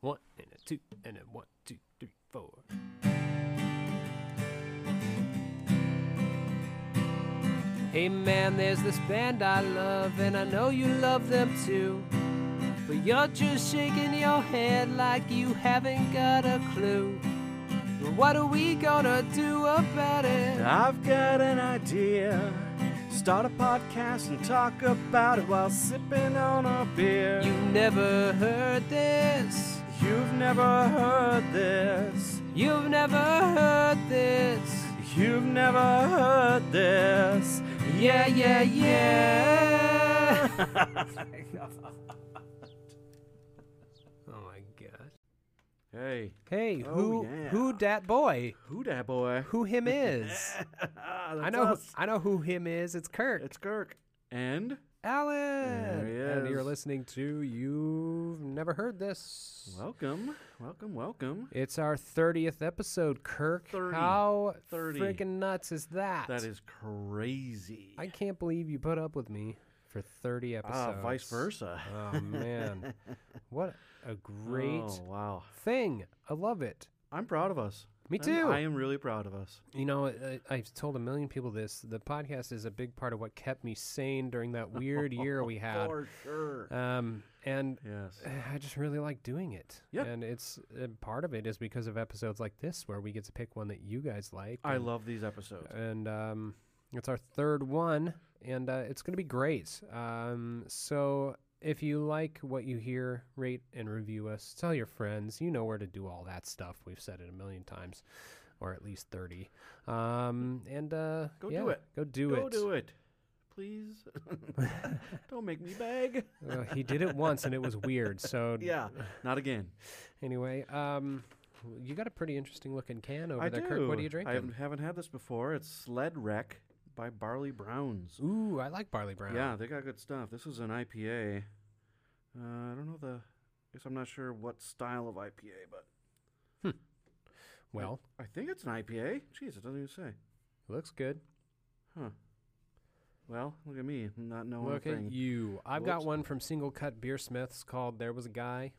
One and a two and a one, two, three, four. Hey man, there's this band I love, and I know you love them too. But you're just shaking your head like you haven't got a clue. But what are we gonna do about it? I've got an idea. Start a podcast and talk about it while sipping on a beer. You never heard this. You've never heard this. You've never heard this. You've never heard this. Yeah, yeah, yeah. oh my god. Hey, Hey, Oh, who yeah. who dat boy? who dat boy? Who him is? I know us. I know who him is. It's Kirk. It's Kirk. And Alan. And you're listening to You've Never Heard This. welcome, welcome, welcome. It's our 30th episode, Kirk. 30. How 30. freaking nuts is that? That is crazy. I can't believe you put up with me for 30 episodes. Ah, vice versa. Oh man, what a great Oh, wow. thing! I love it. I'm proud of us. Me I'm- too. I am really proud of us. You know, I, I've told a million people this. The podcast is a big part of what kept me sane during that weird year we had. For sure. Um, and yes. I just really like doing it. Yeah. And it's uh, part of it is because of episodes like this where we get to pick one that you guys like. I and- love these episodes. and um, it's our third one, and uh, it's going to be great. Um, so if you like what you hear, rate and review us. Tell your friends. You know where to do all that stuff. We've said it a million times, or at least thirty. Um, and uh, Go yeah, do it. Go do Go it. do it. Please. Don't make me beg. Uh, he did it once, and it was weird. So Yeah, not again. Anyway, um, you got a pretty interesting looking can over I there, do. Kirk. What are you drinking? I haven't had this before. It's Sled Wreck by Barley Browns. Ooh, I like barley brown. Yeah, they got good stuff. This is an IPA. Uh, I don't know the. I guess I'm not sure what style of IPA, but Hmm. Well, I think it's an IPA. Jeez, it doesn't even say. looks good. Huh. Well, look at me, not knowing Look at you. I've got Whoops. one from Single Cut Beer Smiths called "There Was a Guy,"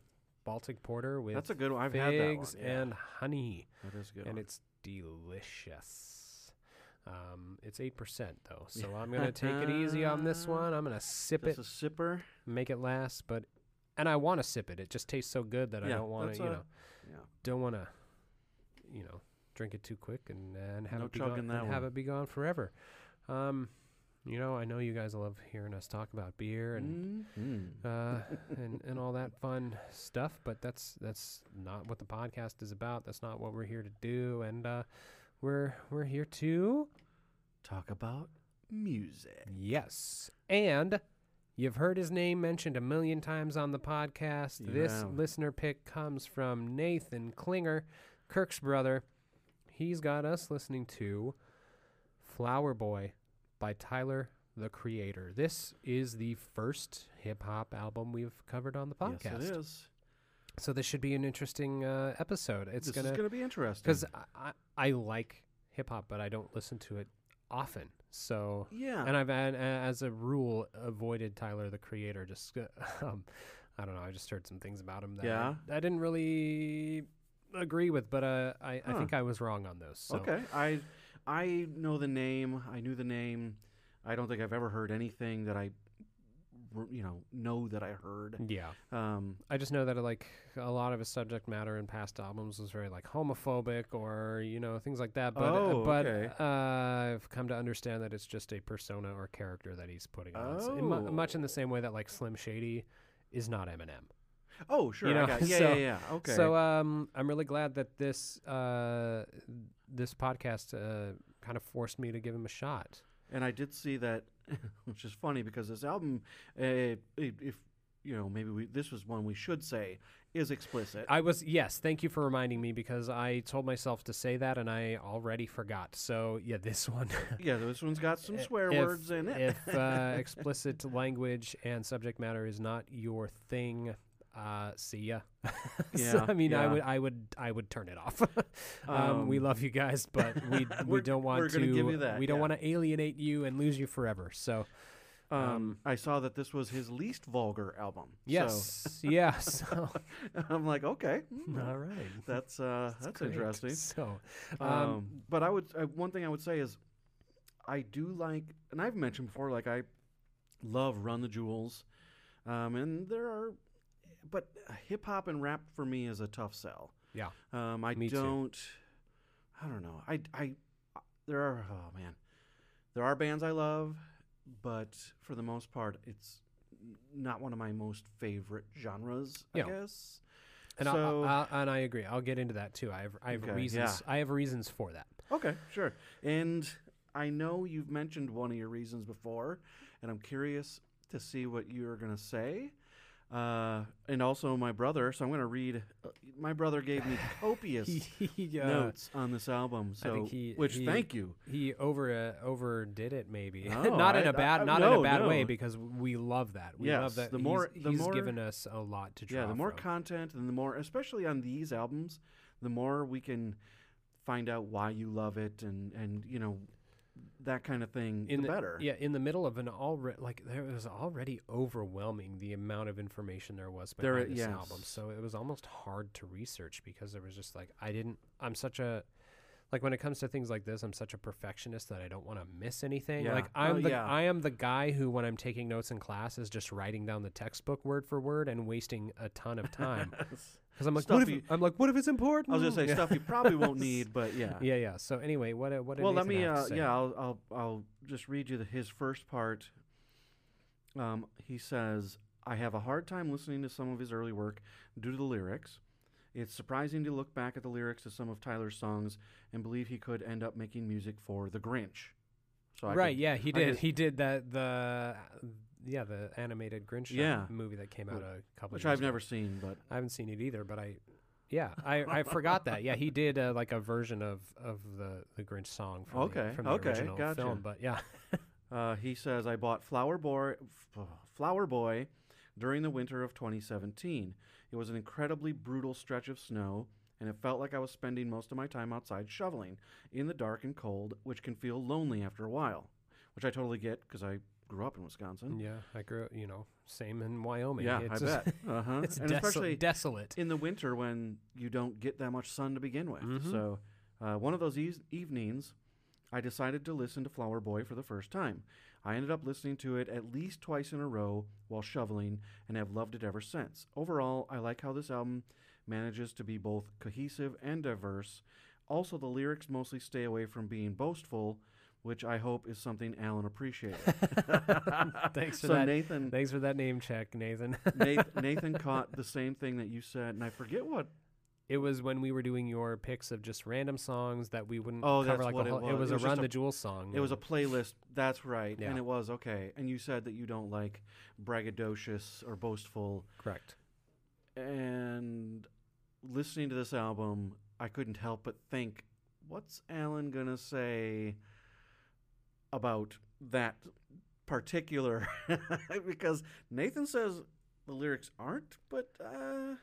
Baltic Porter with That's a good one. I've had that one. figs Yeah, and honey, that is a good. and one. it's delicious. Um, it's eight percent though, so I'm gonna take it easy on this one. I'm gonna sip This it, a sipper. make it last, but and I want to sip it. It just tastes so good that I Yeah, don't want that's to, you a- know, Yeah. don't want to, you know, drink it too quick and and have No it be chugging gone, that and have one. it be gone forever. Um, you know, I know you guys love hearing us talk about beer and Mhm. uh, and and all that fun stuff. But that's that's not what the podcast is about. That's not what we're here to do. And uh, we're we're here to Talk about music. yes, and you've heard his name mentioned a million times on the podcast. You this listener pick comes from Nathan Klinger, Kirk's brother. He's got us listening to Flower Boy by Tyler the Creator. This is the first hip hop album we've covered on the podcast. Yes, it is. So this should be an interesting uh, episode. It's this gonna is gonna be interesting. because I, I like hip hop, but I don't listen to it often. So yeah, and I've an- a- as a rule avoided Tyler the Creator. Just um, I don't know. I just heard some things about him that Yeah? I, I didn't really agree with, but uh, I I think I was wrong on those. So. okay. I I know the name. I knew the name. I don't think I've ever heard anything that I, you know, know that I heard. Yeah, Um, I just know that like a lot of his subject matter in past albums was very like homophobic or you know things like that. But Oh, but okay. uh, I've come to understand that it's just a persona or character that he's putting on. So in mu- Oh. much in the same way that like Slim Shady is not Eminem. oh, sure. know, I got, yeah, so- yeah, yeah. Okay. So um, I'm really glad that this uh, this podcast uh, kind of forced me to give him a shot. And I did see that, which is funny because this album, uh, if you know, maybe we, this was one we should say is explicit. I was yes, thank you for reminding me because I told myself to say that and I already forgot. So yeah, this one. yeah, this one's got some swear if- words in it. if uh, explicit language and subject matter is not your thing, uh, see ya. so, Yeah, I mean, I would, I would, I would turn it off. um, we Um, love you guys, but we we don't want to. gonna give you that, we don't yeah. want to alienate you and lose you forever. So, Um, Um, I saw that this was his least vulgar album. so- Yes, yeah. So, I'm like, okay, mm, all right, that's uh, that's great. interesting. So, Um, um, but I would uh, one thing I would say is I do like, and I've mentioned before, like I love Run the Jewels, um, and there are, but hip hop and rap for me is a tough sell. Yeah. Um, I Me don't. I don't know. I I there are oh man, there are bands I love, but for the most part, it's not one of my most favorite genres. Yeah. I guess. and so- I, I, and I agree. I'll get into that too. I have I have Okay, reasons. I have reasons for that. Okay, sure. And I know you've mentioned one of your reasons before, and I'm curious to see what you're going to say. Uh, and also my brother, so I'm going to read. Uh, my brother gave me copious he, uh, notes on this album, so I he- which he- thank you. He over uh, overdid it, maybe No, not in I- a bad I- not in a bad way because we love that. We love that. the he's, more- the he's more- given us a lot to draw Yeah, the more from. content and the more, especially on these albums, the more we can find out why you love it and and you know that kind of thing. in the, the, better. Yeah, in the middle of an already like there was already overwhelming the amount of information there was There behind i- this yes. album. So it was almost hard to research because there was just like I didn't. I'm such a like when it comes to things like this, I'm such a perfectionist that I don't want to miss anything. Yeah. Like Oh, I'm the yeah. I am the guy who when I'm taking notes in class is just writing down the textbook word for word and wasting a ton of time because I'm like Stuff what if you- I'm like what if it's important? I was gonna say Yeah. stuff you probably won't need, but yeah. Yeah, yeah. So anyway, what uh, what did well, let me. Uh, yeah, I'll, I'll I'll just read you the, his first part. Um, he says, "I have a hard time listening to some of his early work due to the lyrics. It's surprising to look back at the lyrics to some of Tyler's songs and believe he could end up making music for The Grinch." So I right could- yeah he I did he did that the yeah the animated grinch uh, Yeah. movie that came out a couple which years I've ago. never seen, but i haven't seen it either but i yeah i i forgot that yeah he did uh, like a version of of the the grinch song from Okay, the, from the okay, original gotcha. film but yeah Uh, he says, I bought Flower Boy, Flower Boy during the winter of 2017. It was an incredibly brutal stretch of snow, and it felt like I was spending most of my time outside shoveling in the dark and cold, which can feel lonely after a while, which I totally get because I grew up in Wisconsin. yeah i grew up, you know same in wyoming Yeah, it's I just- bet. Uh-huh. it's and deso- especially desolate in the winter when you don't get that much sun to begin with. Mhm. So, uh, one of those eas evenings, I decided to listen to Flower Boy for the first time. I ended up listening to it at least twice in a row while shoveling and have loved it ever since. Overall, I like how this album manages to be both cohesive and diverse. Also, the lyrics mostly stay away from being boastful, which I hope is something Alan appreciated. Thanks for so that. Nathan, thanks for that name check nathan Nathan, Nathan caught the same thing that you said, and I forget what It was when we were doing your picks of just random songs that we wouldn't Oh, cover that's like what a it whole. was. It was It a Run a- the Jewel song. It was a playlist. That's right, Yeah. and it was okay. And you said that you don't like braggadocious or boastful. correct. And listening to this album, I couldn't help but think, what's Alan gonna say about that particular? because Nathan says the lyrics aren't, but uh,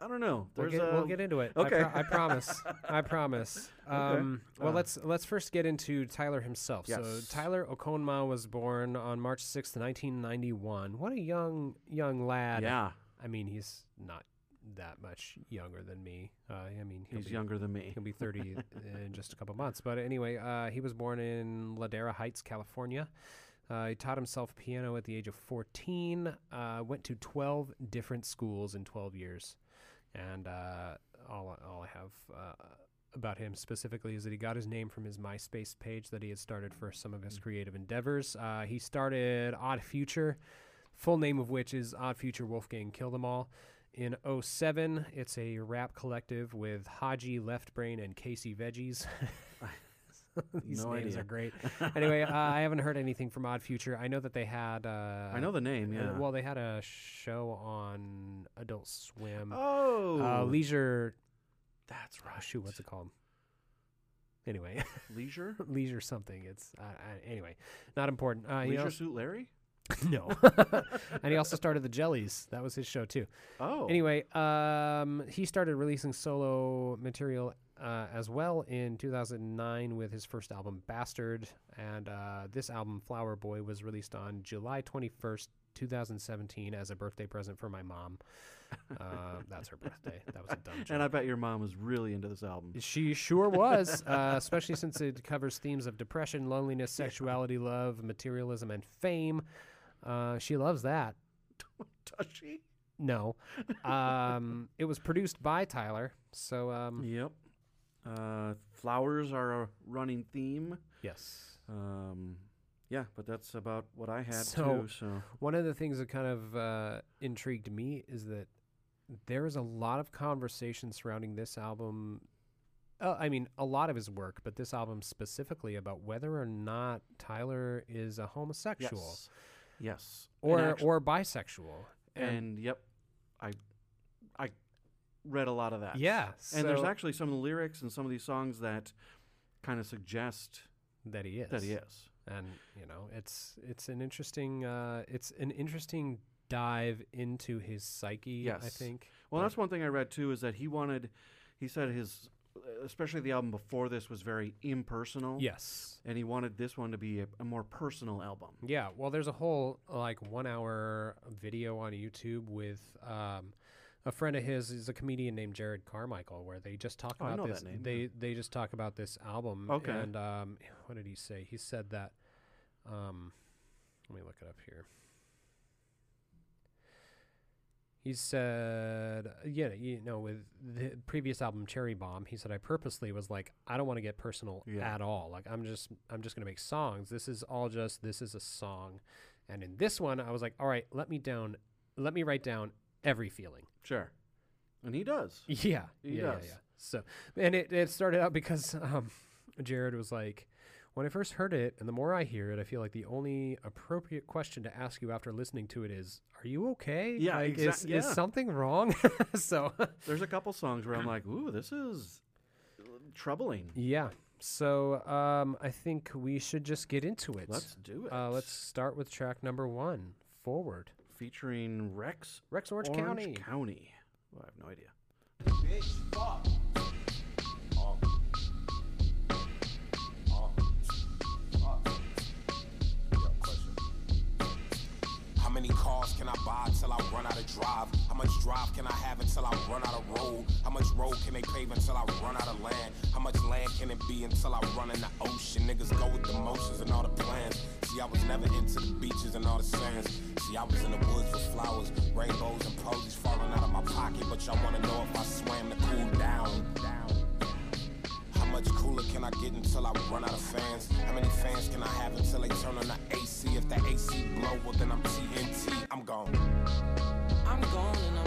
I don't know. We'll get, a we'll get into it. I, okay. pro- I promise. I promise. Um, Well, Uh. let's let's first get into Tyler himself. So Tyler Okonma was born on March sixth, nineteen ninety one. What a young young lad. yeah. I mean, he's not that much younger than me. Uh, I mean, He's be, younger than me. He'll be 30 in just a couple months. But anyway, uh, he was born in Ladera Heights, California. Uh, he taught himself piano at the age of 14, uh, went to 12 different schools in 12 years. And uh, all, all I have uh, about him specifically is that he got his name from his MySpace page that he had started for some of his creative endeavors. Uh, he started Odd Future, full name of which is Odd Future Wolfgang Kill Them All. In 07, it's a rap collective with Hodgy Left Brain and Casey Veggies. These No names idea. are great. anyway, uh, I haven't heard anything from Odd Future. I know that they had. Uh, I know the name. uh, Yeah. well, they had a show on Adult Swim. oh, uh, Leisure. that's Oh, shoot, what's it called? Anyway, Leisure. Leisure something. It's uh, uh, anyway, not important. Uh, Leisure also- Suit Larry. no. and he also started the Jellies. That was his show too. Oh. Anyway, um, he started releasing solo material uh, as well in 2009 with his first album, Bastard. And uh, this album, Flower Boy, was released on July 21st, 2017, as a birthday present for my mom. Uh, that's her birthday. That was a dumb joke. And I bet your mom was really into this album. She sure was, uh, especially since it covers themes of depression, loneliness, sexuality, love, materialism, and fame. Uh, she loves that. Does she? No. Um, it was produced by Tyler. So, um, Yep. Uh, flowers are a running theme. yes. Um, yeah, but that's about what I had So- too. So One of the things that kind of uh, intrigued me is that there is a lot of conversation surrounding this album. Uh, I mean, a lot of his work, but this album specifically about whether or not Tyler is a homosexual yes, yes, or and, actu- or bisexual. and yep, I I read a lot of that. yeah, and there's actually some of the lyrics and some of these songs that kind of suggest that he is that he is. and you know it's it's an interesting uh it's an interesting dive into his psyche Yes. i think Well, But- that's one thing I read too is that he wanted, he said his, especially the album before this was very impersonal. yes And he wanted this one to be a, a more personal album. yeah well there's a whole like one hour video on youtube with um a friend of his is a comedian named Jerrod Carmichael, where they just talk Oh, about this. name, They they just talk about this album. Okay. And um, what did he say? He said that. Um, let me look it up here. He said, yeah, you know, with the previous album Cherry Bomb, he said I purposely was like, I don't want to get personal Yeah. at all. Like I'm just I'm just gonna make songs. This is all just this is a song. And in this one, I was like, all right, let me down, let me write down every feeling. Sure. And he does. Yeah, He yeah, does. yeah, yeah. So, and it, it started out because um, Jerrod was like, when I first heard it, and the more I hear it, I feel like the only appropriate question to ask you after listening to it is, "Are you okay? Yeah, like, exac- is, is something wrong?" so, There's a couple songs where I'm like, ooh, this is troubling. yeah. So, um, I think we should just get into it. Let's do it. uh, let's start with track number one. Forward, Featuring Rex Rex Orange, Orange County. County. Well, I have no idea. Bitch, fuck. I buy till I run out of drive? How much drive can I have until I run out of road? How much road can they pave until I run out of land? How much land can it be until I run in the ocean? Niggas go with the motions and all the plans. See, I was never into the beaches and all the sands. See, I was in the woods with flowers, rainbows, and posies falling out of my pocket. But y'all wanna know if I swam to cool down. How much cooler can I get until I run out of fans? How many fans can I have until they turn on the AC? If the AC blow, well then I'm TNT. I'm gone. I'm gone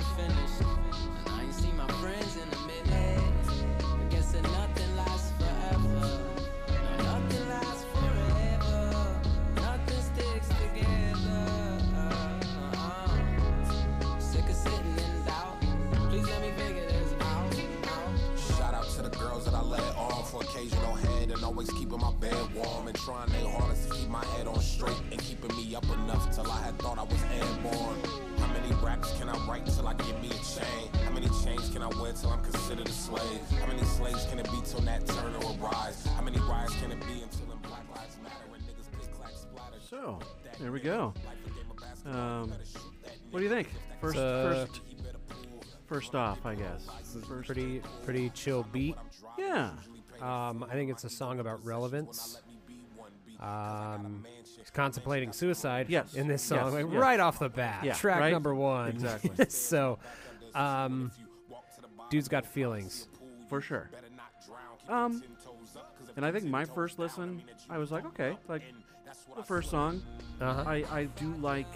many can it be till Nat Turner arrives? How many riots can it be until them Black Lives Matter and niggas get clack splatter? So, there we go. Um, what do you think? First, Uh, first, first off, I guess. First, Pretty, pretty chill beat. yeah. Um, I think it's a song about relevance. Um, he's contemplating suicide Yes, in this song, yes, like yes. right off the bat. Yeah, track right? number one. Exactly. so, um, dude's got feelings. for sure. Um, and I think my first listen, I was like, okay, like the first song, Uh huh. I I do like,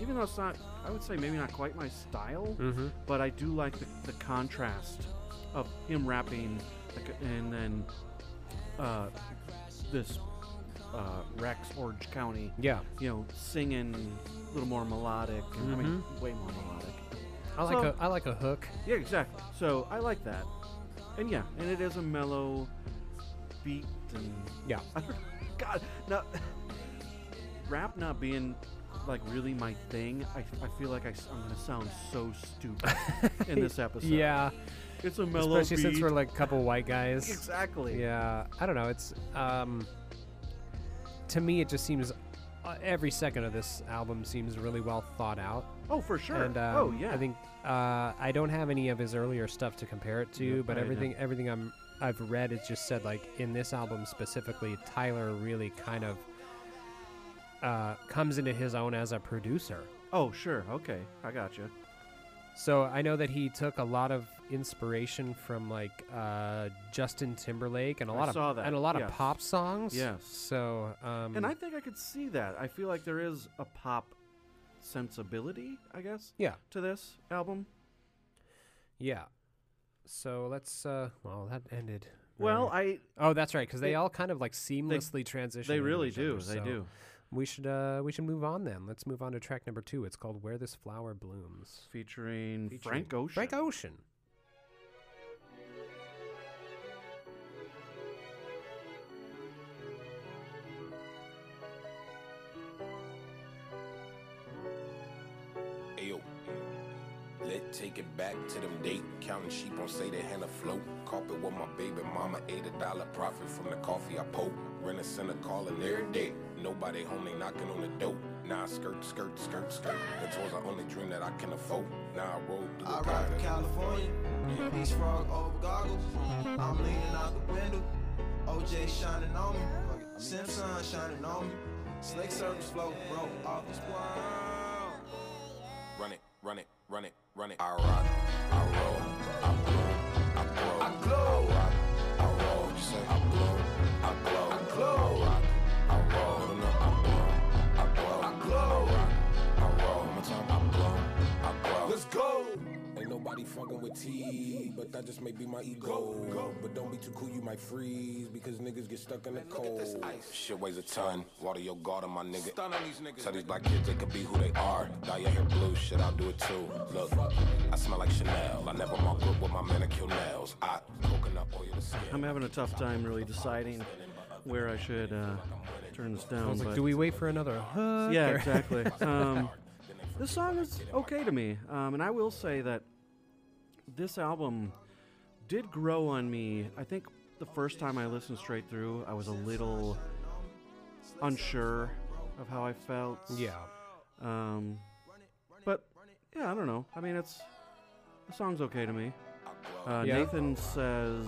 even though it's not, I would say maybe not quite my style, Mm-hmm. but I do like the, the contrast of him rapping, and then uh, this uh, Rex Orange County, Yeah, you know, singing a little more melodic. And, I mean, way more melodic. I like So- a I like a hook. Yeah, exactly. So I like that, and yeah, and it is a mellow beat, and Yeah. God, not rap not being like really my thing, I, I feel like I, am gonna sound so stupid in this episode. Yeah, it's a mellow especially since beat. we're like a couple white guys. exactly. Yeah, I don't know. It's um, to me, it just seems uh, every second of this album seems really well thought out. Oh, for sure. And um, oh yeah. I think uh, I don't have any of his earlier stuff to compare it to, but I know. everything everything I'm I've read has just said like in this album specifically, Tyler really kind of uh, comes into his own as a producer. oh sure. Okay, I got you. So I know that he took a lot of inspiration from like uh, Justin Timberlake and a lot of that, and a lot yes. of pop songs. Yes. So um, And I think I could see that. I feel like there is a pop sensibility, I guess, yeah to this album. yeah. So let's uh, well that ended. Well, I oh that's right because they, they- all kind of like seamlessly transition. they really do. other, They so do. We should uh we should move on then. Let's move on to track number two. It's called "Where This Flower Blooms." Featuring, Featuring Frank Ocean. Frank Ocean. Take it back to them date. Counting sheep on say they hand afloat. Carpet with my baby mama. Eight a dollar profit from the coffee I poke. Rent a center calling every day. Nobody home, they knocking on the door. Now I skirt, skirt, skirt, skirt. That was the only dream that I can afford. Now I roll through the I garden. in California. Beach frog over goggles. I'm leaning out the window. OJ shining on me. Simpson shining on me. Slick surface float broke off the world. Run it, run it, run it, run it. I rock, nobody fucking with T, but that just may be my ego. But don't be too cool, you might freeze because niggas get stuck in the cold. Shit weighs a ton. Water your garden, my nigga. Stun on these niggas. Tell these black kids they could be who they are. Dye your hair blue, shit, I'll do it too. Look, I smell like Chanel. I never mark up with my manicure nails. I coconut oil the skin. I'm having a tough time really deciding where I should uh, turn this down. I was like, but- do we wait for another hook? Yeah, or- exactly. um, this song is okay to me, um, and I will say that this album did grow on me. I think the first time I listened straight through, I was a little unsure of how I felt. yeah. Um, but yeah, I don't know. I mean, it's the song's okay to me. Uh, Yeah. Nathan says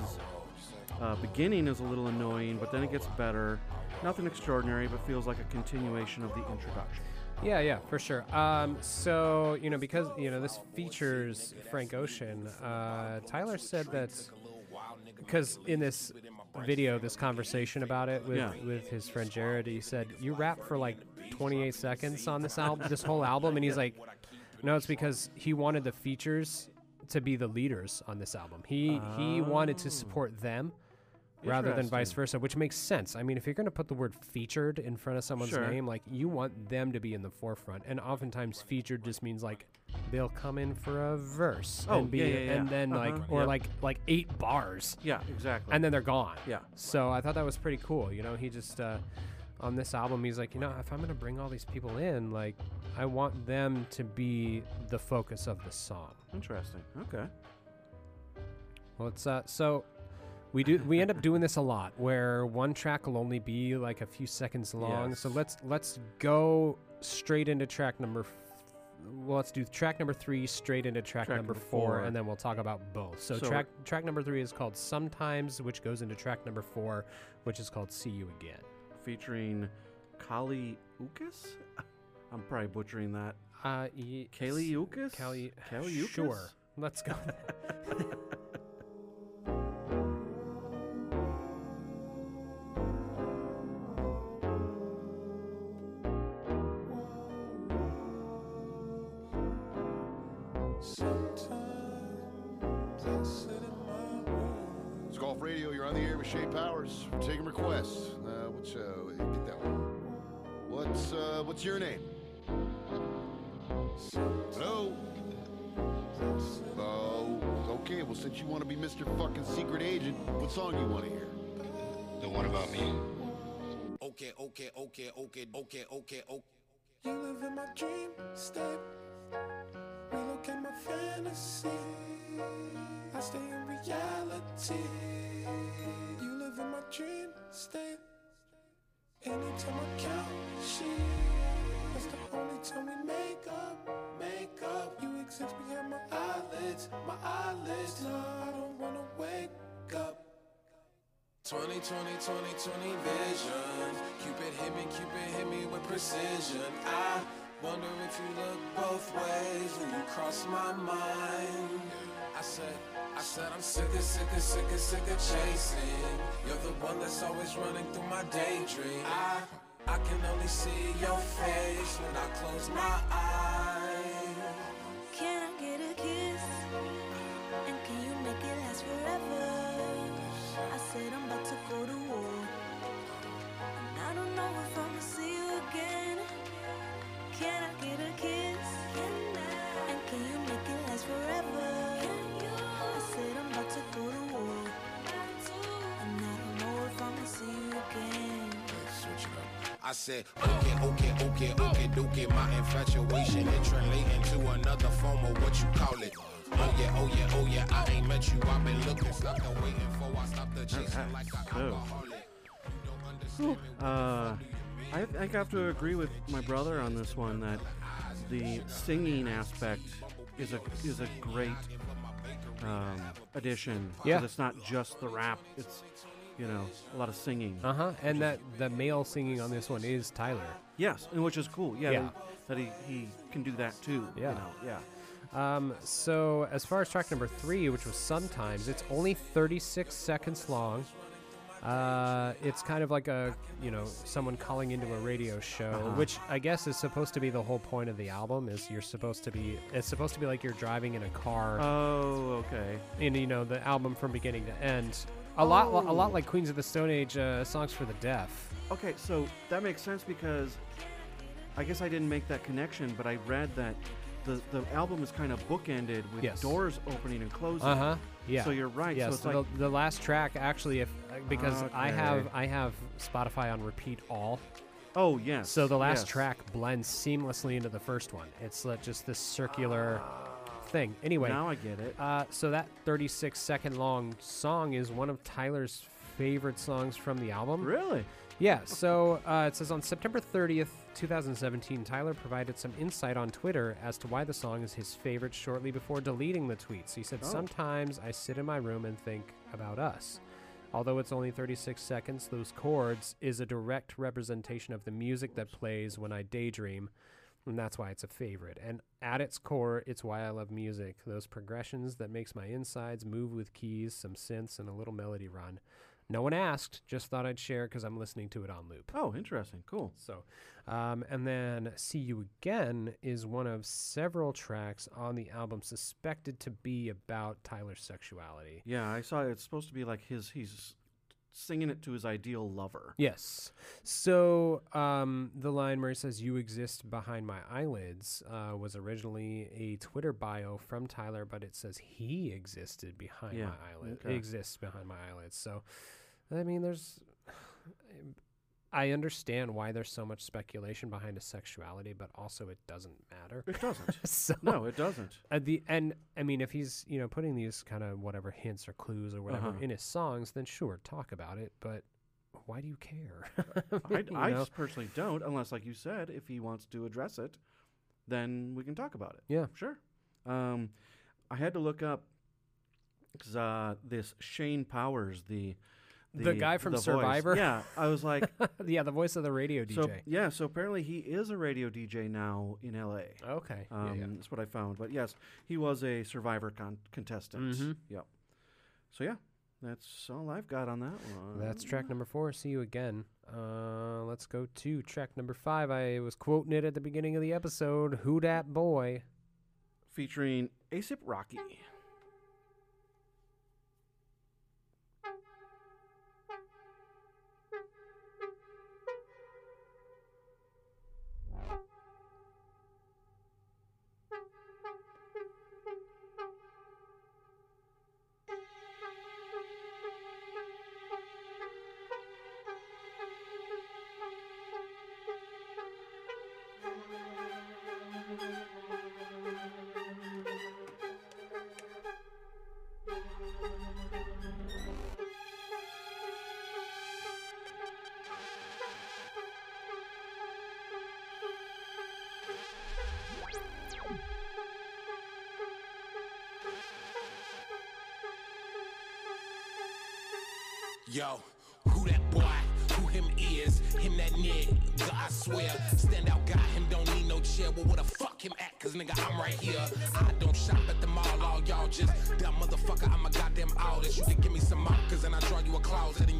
uh, beginning is a little annoying, but then it gets better. Nothing extraordinary, but feels like a continuation of the introduction. Yeah, yeah, for sure. Um, so you know, because you know this features Frank Ocean. Uh, Tyler said that because in this video, this conversation about it with Yeah. with his friend Jerrod, he said you rap for like 28 seconds on this album, this whole album, and he's like, no, it's because he wanted the features to be the leaders on this album. He he wanted to support them. Rather than vice versa, which makes sense. I mean, if you're going to put the word featured in front of someone's Sure. name, like you want them to be in the forefront. And oftentimes, featured just means like they'll come in for a verse Oh, and be, yeah, yeah, and then like, Uh-huh, or yep. like like eight bars, Yeah, exactly. and then they're gone. yeah, So I thought that was pretty cool. You know, he just uh, on this album, he's like, you know, if I'm gonna bring all these people in, like, I want them to be the focus of the song. interesting. Okay. Well, it's uh, so we do we end up doing this a lot, where one track will only be like a few seconds long. So let's let's go straight into track number. F- well, let's do track number three straight into track, Track number number four, four. and then we'll talk about both. So, So- track track number three is called "Sometimes," which goes into track number four, which is called "See You Again." Featuring Kali Ukis? I'm probably butchering that. Uh, y- Kali Ukis? Kali, Kali Ukis? sure. Let's go. What's your name? Hello. Oh, okay. Well, since you want to be Mr. Fucking Secret Agent, what song you want to hear? The one about me. Okay, okay, okay, okay, okay, okay, okay. You live in my dream state. Relocate my fantasy. I stay in reality. You live in my dream state. Anytime I count sheep, that's the only time we make up, make up. You exist behind my eyelids, my eyelids. No, I don't wanna wake up. 20, 20, 20, 20 vision. Cupid hit me, Cupid hit me with precision. I wonder if you look both ways when you cross my mind. I said, I said I'm sick of, sick of, sick of, sick of chasing. You're the one that's always running through my daydream. I, I can only see your face when I close my eyes. Said, okay, okay, okay, okay, dookie. My infatuation it translating to another form of what you call it. Oh yeah, oh yeah, oh yeah. I ain't met you. I've been looking, stuck and waiting for. I stopped the chasing like a So. alcoholic. You don't understand me. Uh, I I think I have to agree with my brother on this one that the singing aspect is a is a great um, addition. 'cause Yeah. it's not just the rap; it's you know a lot of singing. Uh huh. And that the male singing on this one is Tyler. Yes, and which is cool. Yeah, Yeah. That, he, he can do that too. Yeah. you know, yeah. Um, so as far as track number three, which was sometimes, it's only 36 seconds long. Uh, it's kind of like a you know someone calling into a radio show, Uh-huh. which I guess is supposed to be the whole point of the album. Is you're supposed to be it's supposed to be like you're driving in a car, Oh, okay. and you know the album from beginning to end. A lot, a Oh. lot like Queens of the Stone Age uh, songs for the deaf. Okay, so that makes sense because I guess I didn't make that connection, but I read that the the album is kind of bookended with Yes. doors opening and closing. Uh huh. Yeah. So you're right. Yeah, so it's so like the, the last track actually, if uh, because I have Okay. I have Spotify on repeat all, oh yes. so the last yes. track blends seamlessly into the first one. It's like just this circular thing. Anyway, Now I get it. uh, so that 36 second long song is one of Tyler's favorite songs from the album. Really? Yeah, so uh, it says on September 30th, 2017, Tyler provided some insight on Twitter as to why the song is his favorite shortly before deleting the tweets. He said, Oh. Sometimes I sit in my room and think about us. Although it's only 36 seconds, those chords is a direct representation of the music that plays when I daydream, and that's why it's a favorite. And at its core, it's why I love music. Those progressions that makes my insides move with keys, some synths, and a little melody run. No one asked, just thought I'd share because I'm listening to it on loop. Oh, interesting. Cool. So, um, and then See You Again is one of several tracks on the album suspected to be about Tyler's sexuality. Yeah, I saw it's supposed to be like his. He's singing it to his ideal lover. Yes. So um, the line where he says "You exist behind my eyelids" uh, was originally a Twitter bio from Tyler, but it says he existed behind Yeah, my eyelids. okay. Exists behind my eyelids. So, I mean, there's. I understand why there's so much speculation behind his sexuality, but also it doesn't matter. It doesn't. so no, it doesn't. at the and I mean, if he's you know putting these kind of whatever hints or clues or whatever Uh-huh. in his songs, then sure, talk about it. But why do you care? I, You I just personally don't, unless, like you said, if he wants to address it, then we can talk about it. Yeah. Sure. Um, I had to look up 'cause, uh, this Shane Powers, the The guy from the voice. Survivor? Yeah, I was like, yeah, the voice of the radio DJ. so yeah. So apparently he is a radio DJ now in L.A. okay. Um, yeah, yeah. That's what I found. But yes, he was a Survivor con- contestant. Mhm. Yep. So yeah, that's all I've got on that one. That's track number four. See you again. Uh, let's go to track number five. I was quoting it at the beginning of the episode. Who dat boy? featuring ASAP Rocky. Nigga, I'm right here. I don't shop at the mall, all y'all just dumb motherfucker. I'm a goddamn artist. You can give me some markers and I draw you a closet.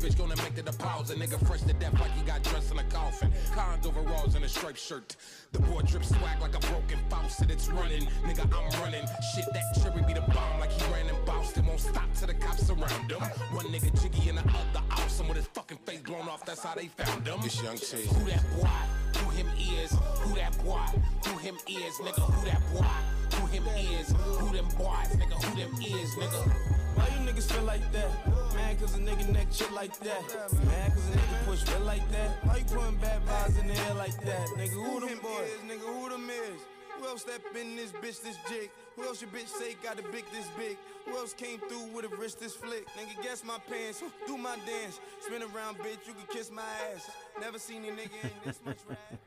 Bitch gonna make the deposit. Nigga fresh to death like he got dressed in a coffin. Cons overalls and a striped shirt. The boy drip swag like a broken faucet. It's running. Nigga, I'm running. Shit, that cherry be the bomb like he ran in Boston. Won't stop till the cops surround him. One nigga jiggy and the other awesome with his fucking face blown off. That's how they found him. It's Young T. Who that boy? Who him is? Who that boy? Who him is? Nigga, who that boy? Who him is? Who them boys? Nigga, who them is? Nigga. Why you niggas feel like that? Man, cause a nigga neck shit like that. Man, cause a nigga push real like that. Why you putting bad vibes in the air like that? Nigga, who them boys? Nigga, who them is? Who else step in this bitch this jig? Who else your bitch say got a big this big? Who else came through with a wrist this flick? Nigga, guess my pants, do my dance. Spin around, bitch, you can kiss my ass. Never seen a nigga in this much rap.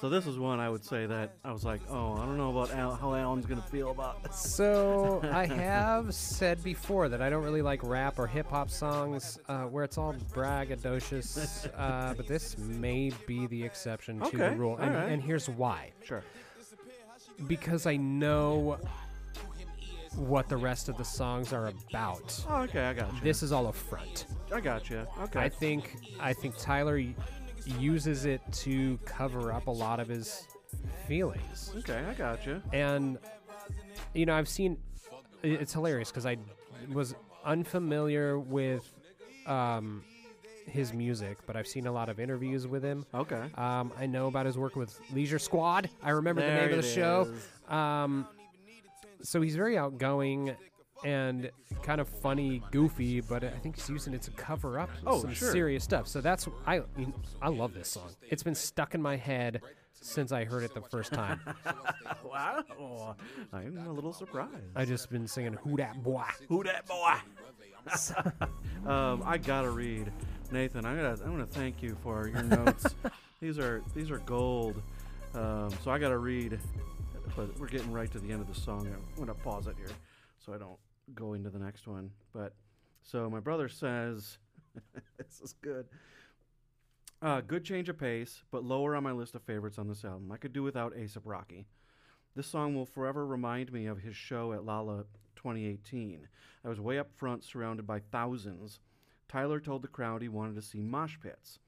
So this is one I would say that I was like, oh, I don't know about Al- how Alan's gonna feel about this. So I have said before that I don't really like rap or hip hop songs uh, where it's all braggadocious, uh, but this may be the exception to the rule, and, alright. and here's why: Sure. Because I know what the rest of the songs are about. Oh, okay, I got you. This is all a front. I got you. Okay. I think I think Tyler y- uses it to cover up a lot of his feelings. okay, I got you. and you know i've seen it's hilarious because i was unfamiliar with um, his music but i've seen a lot of interviews with him Okay. um, i know about his work with leisure squad i remember the name of the show um, so he's very outgoing and kind of funny goofy but i think he's using it to cover up Oh, some sure. serious stuff so that's i i love this song it's been stuck in my head since i heard it the first time Wow. I'm a little surprised. I just been singing "Who Dat Boy." Who that boy? um, I gotta read, Nathan. I gotta. I'm gonna thank you for your notes. these are these are gold. Um, so I gotta read, but we're getting right to the end of the song. I'm gonna pause it here so I don't go into the next one. But so my brother says, this is good. Uh, good change of pace, but lower on my list of favorites on this album. I could do without ASAP Rocky. This song will forever remind me of his show at Lolla 2018. I was way up front, surrounded by thousands. Tyler told the crowd he wanted to see mosh pits.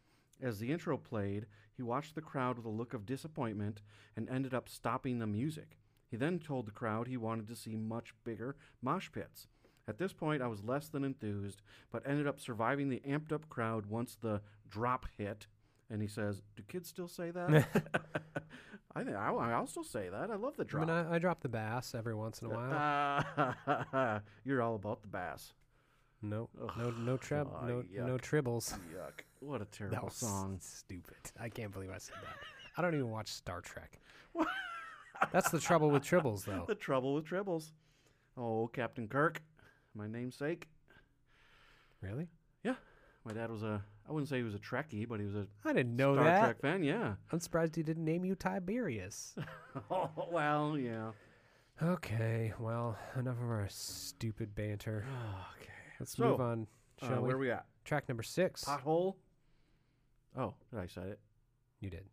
As the intro played, he watched the crowd with a look of disappointment and ended up stopping the music. He then told the crowd he wanted to see much bigger mosh pits. At this point, I was less than enthused, but ended up surviving the amped up crowd once the drop hit. And he says, Do kids still say that? I think I, I'll still say that. I love the drop. I mean, I, I drop the bass every once in a while. You're all about the bass. No, no, no treb, oh, no, no tribbles. Yuck. What a That terrible was song. stupid. I can't believe I said that. I don't even watch Star Trek. That's the trouble with tribbles, though. The trouble with tribbles. Oh, Captain Kirk, my namesake. Really? Yeah, my dad was a. I wouldn't say he was a Trekkie, but he was a I didn't know Star that. Trek fan. Yeah. I'm surprised he didn't name you Tiberius. oh well, yeah. okay, well, enough of our stupid banter. Okay. Let's So, move on, Uh, shall we? where are we at? Track number six. Pothole. Oh, did I say it? You did.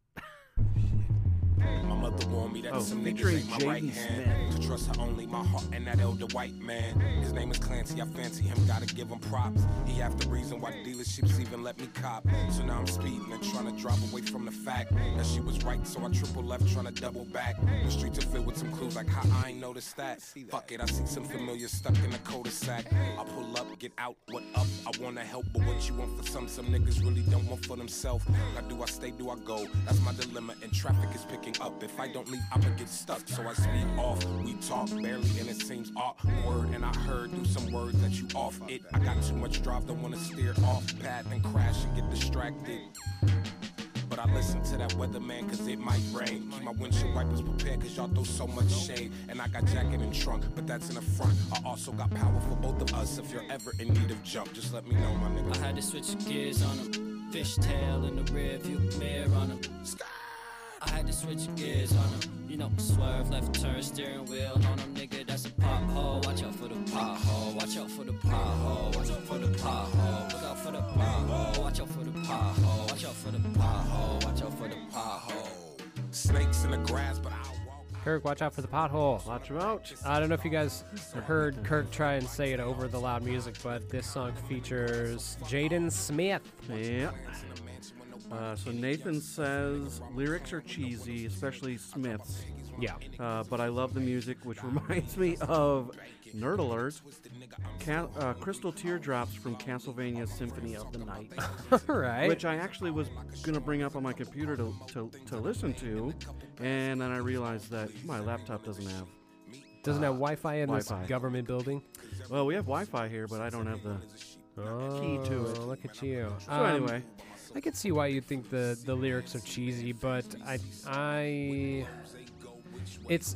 My mother warned me that Oh, some niggas ain't my right Jaden hand. To trust her only my heart and that elder white man. His name is Clancy, I fancy him, gotta give him props. He half the reason why dealerships even let me cop. So now I'm speeding and trying to drive away from the fact that she was right, so I triple left trying to double back. The streets are filled with some clues like how I ain't noticed that. Fuck it, I see some familiar stuck in the cul-de-sac. I pull up, get out, what up? I wanna help, but what you want for some, some niggas really don't want for themselves. Now do I stay, do I go? That's my dilemma, and traffic is picking up. If I don't leave, I'ma get stuck. So I speed off. We talk barely, and it seems awkward. And I heard through some words that you off it. I got too much drive, don't wanna steer off path and crash and get distracted. But I listen to that weatherman cause it might rain. Keep my windshield wipers prepared cause y'all throw so much shade. And I got jacket and trunk, but that's in the front. I also got power for both of us. If you're ever in need of jump, just let me know, my nigga. I had to switch gears on him. Fishtail in the rear view mirror on him. I had to switch gears on them. You know, swerve, left turn, steering wheel on them, nigga. That's a pothole. Watch out for the pothole. Watch out for the pothole. Watch out for the pothole. Look out for the pothole. Watch out for the pothole. Watch out for the pothole. Watch out for the pothole. Snakes in the grass, but I walk. Kirk, watch out for the pothole. Watch him out. I don't know if you guys heard Kirk try and say it over the loud music, but this song features Jaden Smith. Yeah. Uh, so Nathan says lyrics are cheesy, especially Smith's. Yeah. Uh, but I love the music, which reminds me of Nerd Alert, Ca- uh, Crystal Teardrops from Castlevania Symphony of the Night, All right. which I actually was going to bring up on my computer to, to, to listen to, and then I realized that my laptop doesn't have. Doesn't have Wi-Fi in Wi-Fi. this government building. Well, we have Wi Fi here, but I don't have the. Key to it. Oh, Look at you. So, Um, anyway, I can see why you think the the lyrics are cheesy, but I I it's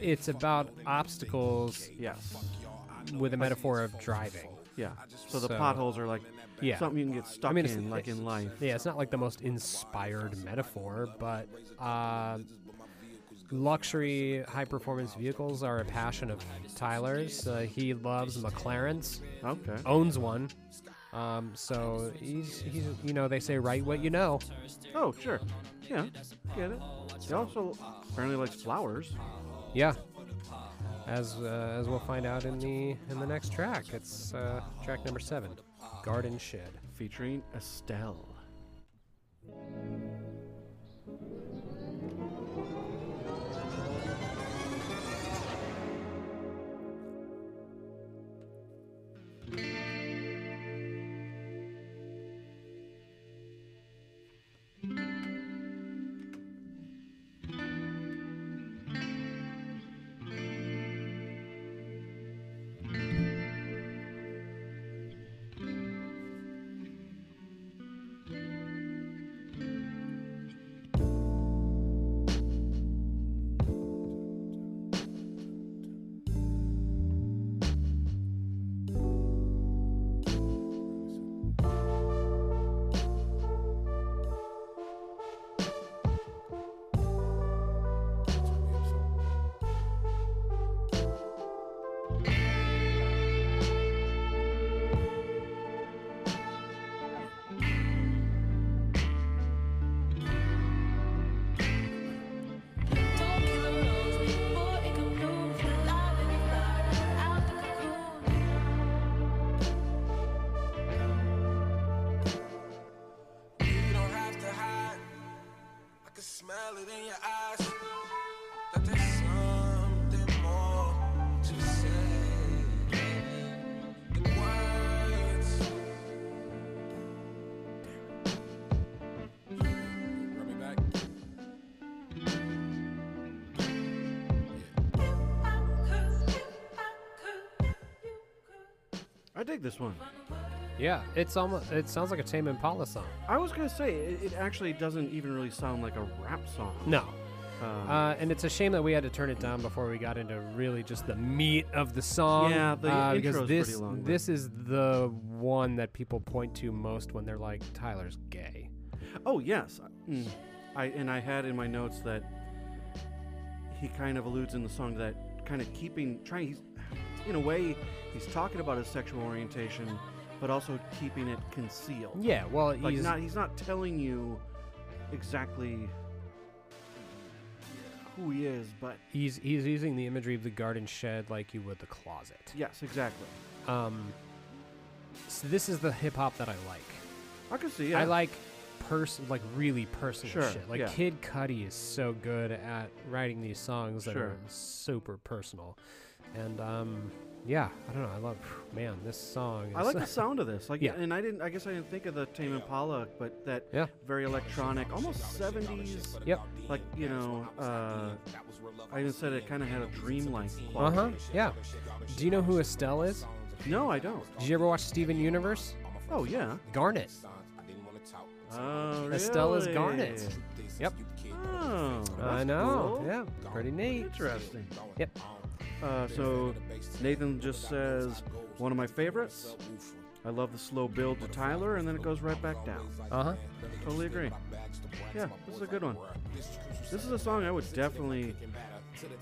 it's about obstacles yes. with a metaphor of driving. Yeah. So the So- potholes are like Yeah. something you can get stuck mean, it's- in, like in life. Yeah, it's not like the most inspired metaphor, but uh, luxury high performance vehicles are a passion of Tyler's. Uh, he loves McLarens, Okay. owns one. Um, so he's he's you know they say write what you know. Oh, sure. Yeah, get it. He also apparently likes flowers. Yeah. As uh, as we'll find out in the in the next track, it's uh, track number seven, Garden Shed. featuring Estelle. Dig this one. Yeah, it's almost it sounds like a Tame Impala song. I was gonna say it, it actually doesn't even really sound like a rap song. No. Um, Uh, and it's a shame that we had to turn it down before we got into really just the meat of the song. Yeah, the uh, because this pretty long, this is the one that people point to most when they're like Tyler's gay. oh yes, Mm. I and I had in my notes that he kind of alludes in the song that kind of keeping trying. He's, in a way, he's talking about his sexual orientation, but also keeping it concealed. Yeah, well, like he's not he's not telling you exactly who he is, but he's he's using the imagery of the garden shed like you would the closet. yes, exactly. Um, so this is the hip hop that I like. I can see. I like person like really personal Sure, shit. Like yeah. Kid Cudi is so good at writing these songs that Sure. are super personal. And um yeah, I don't know. I love man, this song is I like the sound of this. Like, Yeah. and I didn't. I guess I didn't think of the Tame Impala, but that Yeah. very electronic, almost seventies. Yep. Like you know, uh, I even said it kind of had a dreamlike Uh-huh. Yeah. Do you know who Estelle is? No, I don't. Did you ever watch Steven Universe? Oh yeah. Garnet. Oh, Estelle is really? Garnet. Yep. Oh, I know. cool. Yeah. Pretty neat. Interesting. Yep. Uh, so Nathan just says one of my favorites. I love the slow build to Tyler, and then it goes right back down. Uh-huh. Totally agree. yeah, this is a good one. This is a song I would definitely,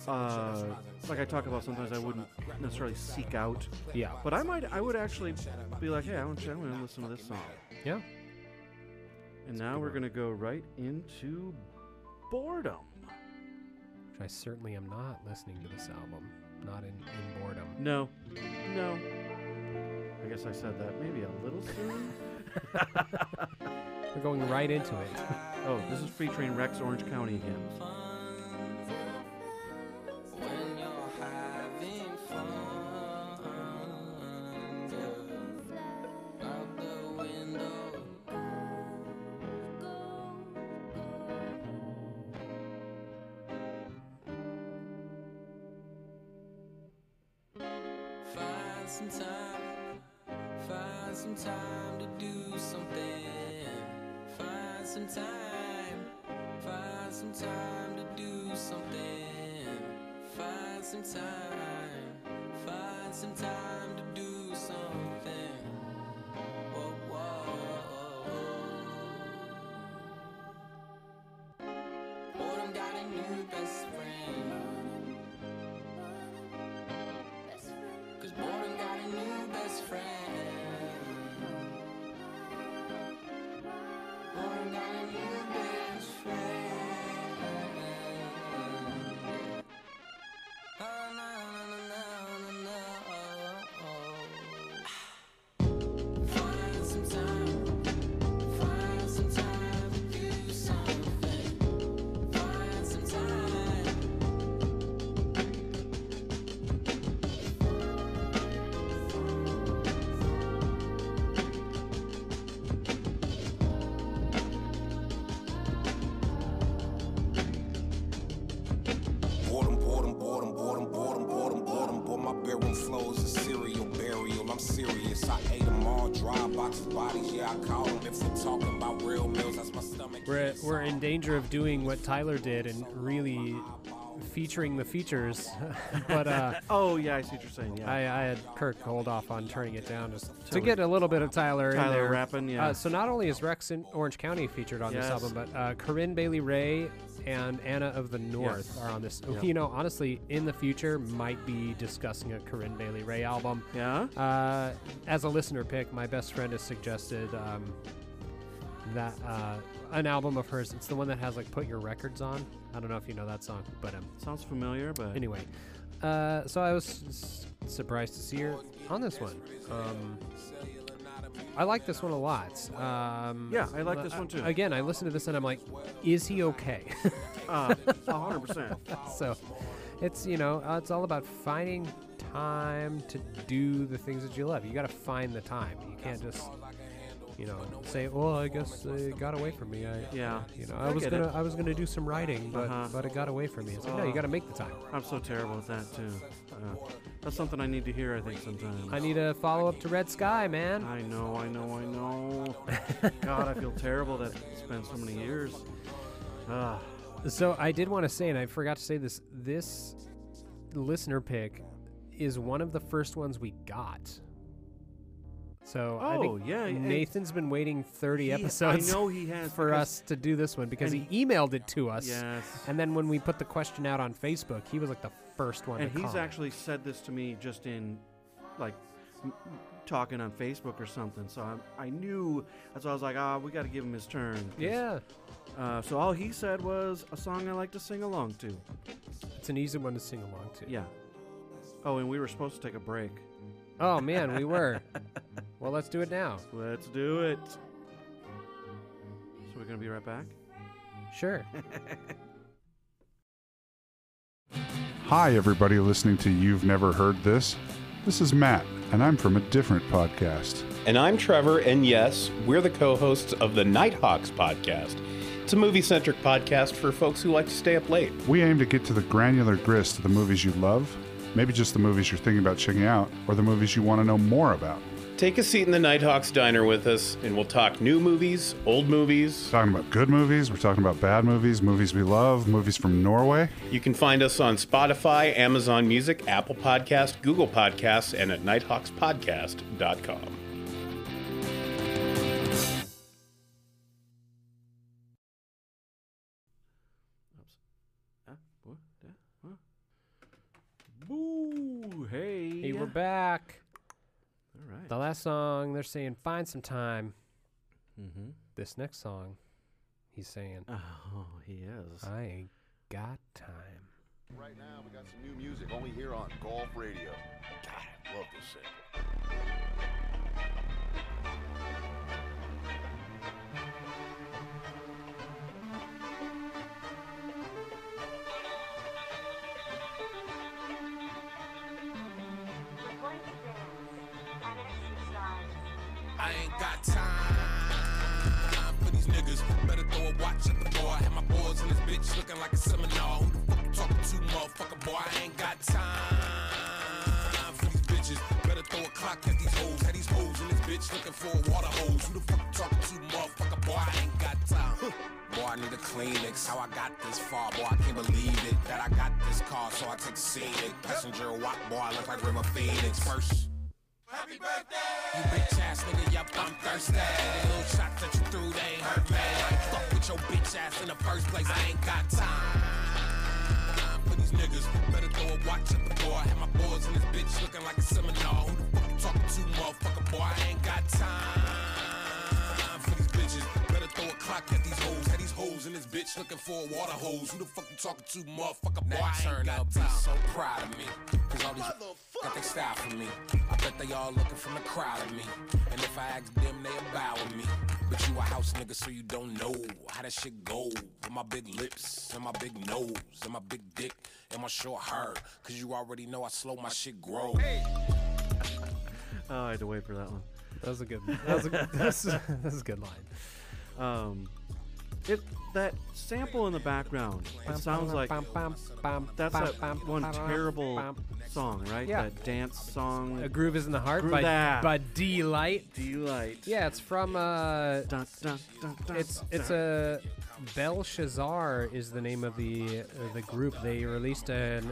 uh, like I talk about sometimes I wouldn't necessarily seek out, Yeah. but I might, I would actually be like, hey, I want to, to listen to this song. Yeah. And now we're going to go right into boredom. Which I certainly am not listening to this album. Not in, in boredom. No, no. I guess I said that maybe a little soon. We're going right into it. oh, this is featuring Rex Orange County again. Them all. Dry boxes, bodies, yeah, I call them. If we're talking about real meals, that's my stomach. We're, we're in danger of doing what Tyler did and really featuring the features. but uh, Oh, yeah, I see what you're saying. Yeah. I, I had Kirk hold off on turning it down just to get a little bit of Tyler, in Tyler there. rapping, yeah. Uh, so not only is Rex in Orange County featured on this album, but uh, Corinne Bailey Rae and Anna of the North Yes. are on this. Yeah. You know, honestly, in the future, might be discussing a Corinne Bailey Rae album. yeah? Uh, as a listener pick, my best friend has suggested um, that uh, an album of hers. It's the one that has like "Put Your Records On." I don't know if you know that song, but um, Sounds familiar, but anyway. Uh, so I was s- surprised to see her on this one. Um, I like this one a lot. Um, Yeah, I like uh, this one too. Again, I listened to this and I'm like, is he okay? uh, 100%. so it's you know uh, it's all about finding time to do the things that you love you got to find the time you can't just you know say well i guess it got away from me i Yeah. you know I i was gonna it. i was gonna do some writing but Uh-huh. but it got away from me it's like no you got to make the time I'm so terrible at that, too. Uh, that's something I need to hear, I think, sometimes. i need a follow-up to red sky man I know, I know, I know. God, I feel terrible that it's been so many years. Ah, So I did want to say, and I forgot to say this: this listener pick is one of the first ones we got. So I Oh, think yeah, Nathan's been waiting 30 he- episodes. I know he has for us to do this one because he emailed it to us. Yes. And then when we put the question out on Facebook, he was like the first one. And he's comment. actually said this to me just in, like, m- m- talking on Facebook or something. So I, I knew. That's why I was like, ah, we got to give him his turn. yeah. Uh, so all he said was a song I like to sing along to. It's an easy one to sing along to. Yeah. Oh, and we were supposed to take a break. Oh man, we were. well, let's do it now. Let's do it. So we're gonna be right back. Sure. Hi, everybody listening to You've Never Heard This. This is Matt, and I'm from a different podcast. And I'm Trevor, and yes, we're the co hosts of the Nighthawks podcast. It's a movie centric podcast for folks who like to stay up late. We aim to get to the granular grist of the movies you love, maybe just the movies you're thinking about checking out, or the movies you want to know more about. Take a seat in the Nighthawks diner with us, and we'll talk new movies, old movies. Talking about good movies, we're talking about bad movies, movies we love, movies from Norway. You can find us on Spotify, Amazon Music, Apple Podcast, Google Podcasts, and at nighthawkspodcast.com. back. All right. The last song, they're saying, find some time. Mm-hmm. This next song, he's saying, Oh, he is. I ain't got time. Right now, we got some new music only here on Golf Radio. God, I love this sample. A watch at the boy. Have my boys in this bitch looking like a seminar. Who the fuck you talking to, motherfucker boy? I ain't got time for these bitches. Better throw a clock at these hoes. Have these hoes in this bitch looking for a water hose. Who the fuck you talking to, motherfucker boy? I ain't got time. Boy, I need a Kleenex. How I got this far, boy, I can't believe it. That I got this car, so I take scenic. Passenger walk, boy, I look like River Phoenix. First. Happy birthday! You bitch ass nigga, yup, I'm thirsty. Them little shots that you threw, they ain't hurt me. I fuck with your bitch ass in the first place. I ain't got time for these niggas. Better throw a watch at the boy. Have my boys in this bitch looking like a seminar. Who the fuck you talking to, motherfucker boy? I ain't got time for these bitches. Better throw a clock at these hoes. Have these hoes in this bitch looking for a water hose. Who the fuck you talking to, motherfucker boy? I ain't got time. so proud of me. Cause all these got they style for me. I bet they all looking from the crowd at me. And if I ask them, they'll bow with me. But you a house nigga, so you don't know how that shit go. With my big lips, and my big nose, and my big dick, and my short hair. Cause you already know I slow my shit grow. Oh, I had to wait for that one. That was a good. That was a, that's, that's a good line. Um, it that sample in the background. It sounds like that's that one terrible song, right? Yeah. That dance song. A Groove is in the Heart Groove by, that. by D Light. Deee-Lite. Yeah, it's from uh, Dun, dun, dun, dun, it's it's dun. a Belshazzar is the name of the uh, the group. They released an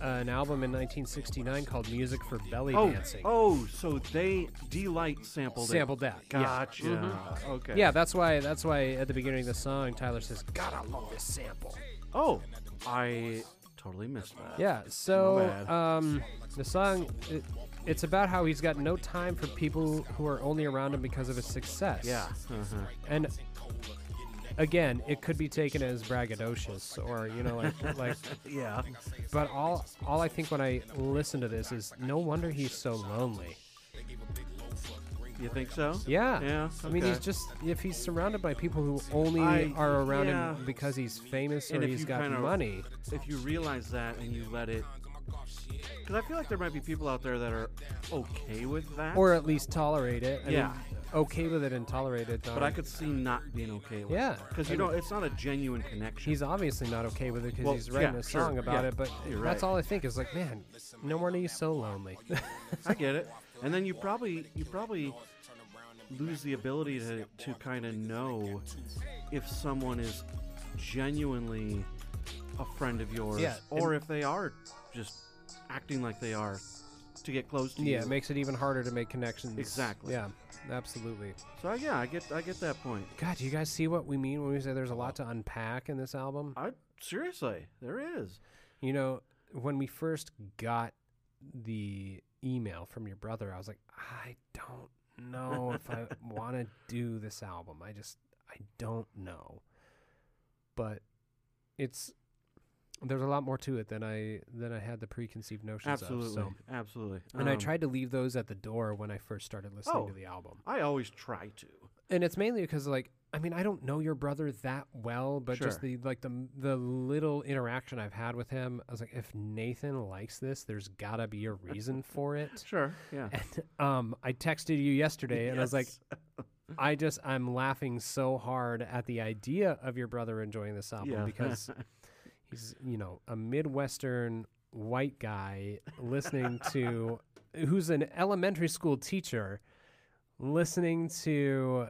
an album in 1969 called Music for Belly Oh, Dancing. oh, so they Deee-Lite sampled it. Sampled that. yeah. Gotcha. Mhm. Okay. Yeah, that's why that's why at the beginning of the song Tyler says, "God, I love this sample." Oh, I totally missed that. Yeah. So um, the song. It, it's about how he's got no time for people who are only around him because of his success. Yeah. Uh-huh. And again, it could be taken as braggadocious or you know like like Yeah. but all all I think when I listen to this is no wonder he's so lonely. You think so? Yeah. Yeah. I mean, he's just if he's surrounded by people who only I- are around yeah. him because he's famous And or he's got kinda- money. if you realize that and you let it because i feel like there might be people out there that are okay with that Or at least tolerate it. I Yeah. mean, okay with it and tolerate it. but i um, could see not being okay with Yeah, it because I you mean- know it's not a genuine connection He's obviously not okay with it because Well, he's writing yeah, a sure, song about yeah, it. But you're that's right. all I think is like, man, no wonder he's so lonely. i get it and then you probably you probably lose the ability to, to kind of know if someone is genuinely a friend of yours Yeah, or if they are just acting like they are to get close to yeah, you it makes it even harder to make connections. Exactly. Yeah, absolutely. so yeah i get i get that point God, do you guys see what we mean when we say there's a lot to unpack in this album? i seriously there is You know, when we first got the email from your brother, I was like, I don't know if I want to do this album. I just, I don't know. But it's there's a lot more to it than I than I had the preconceived notions Absolutely, of. So, absolutely. and I Um, tried to leave those at the door when I first started listening Oh. to the album. I always try to. and it's mainly because like I mean I don't know your brother that well, but just the like the the little interaction I've had with him, I was like, if Nathan likes this, there's gotta be a reason for it. Sure. Yeah. And um, I texted you yesterday, and I was like, I just I'm laughing so hard at the idea of your brother enjoying this album Yeah. because he's you know a midwestern white guy listening to who's an elementary school teacher listening to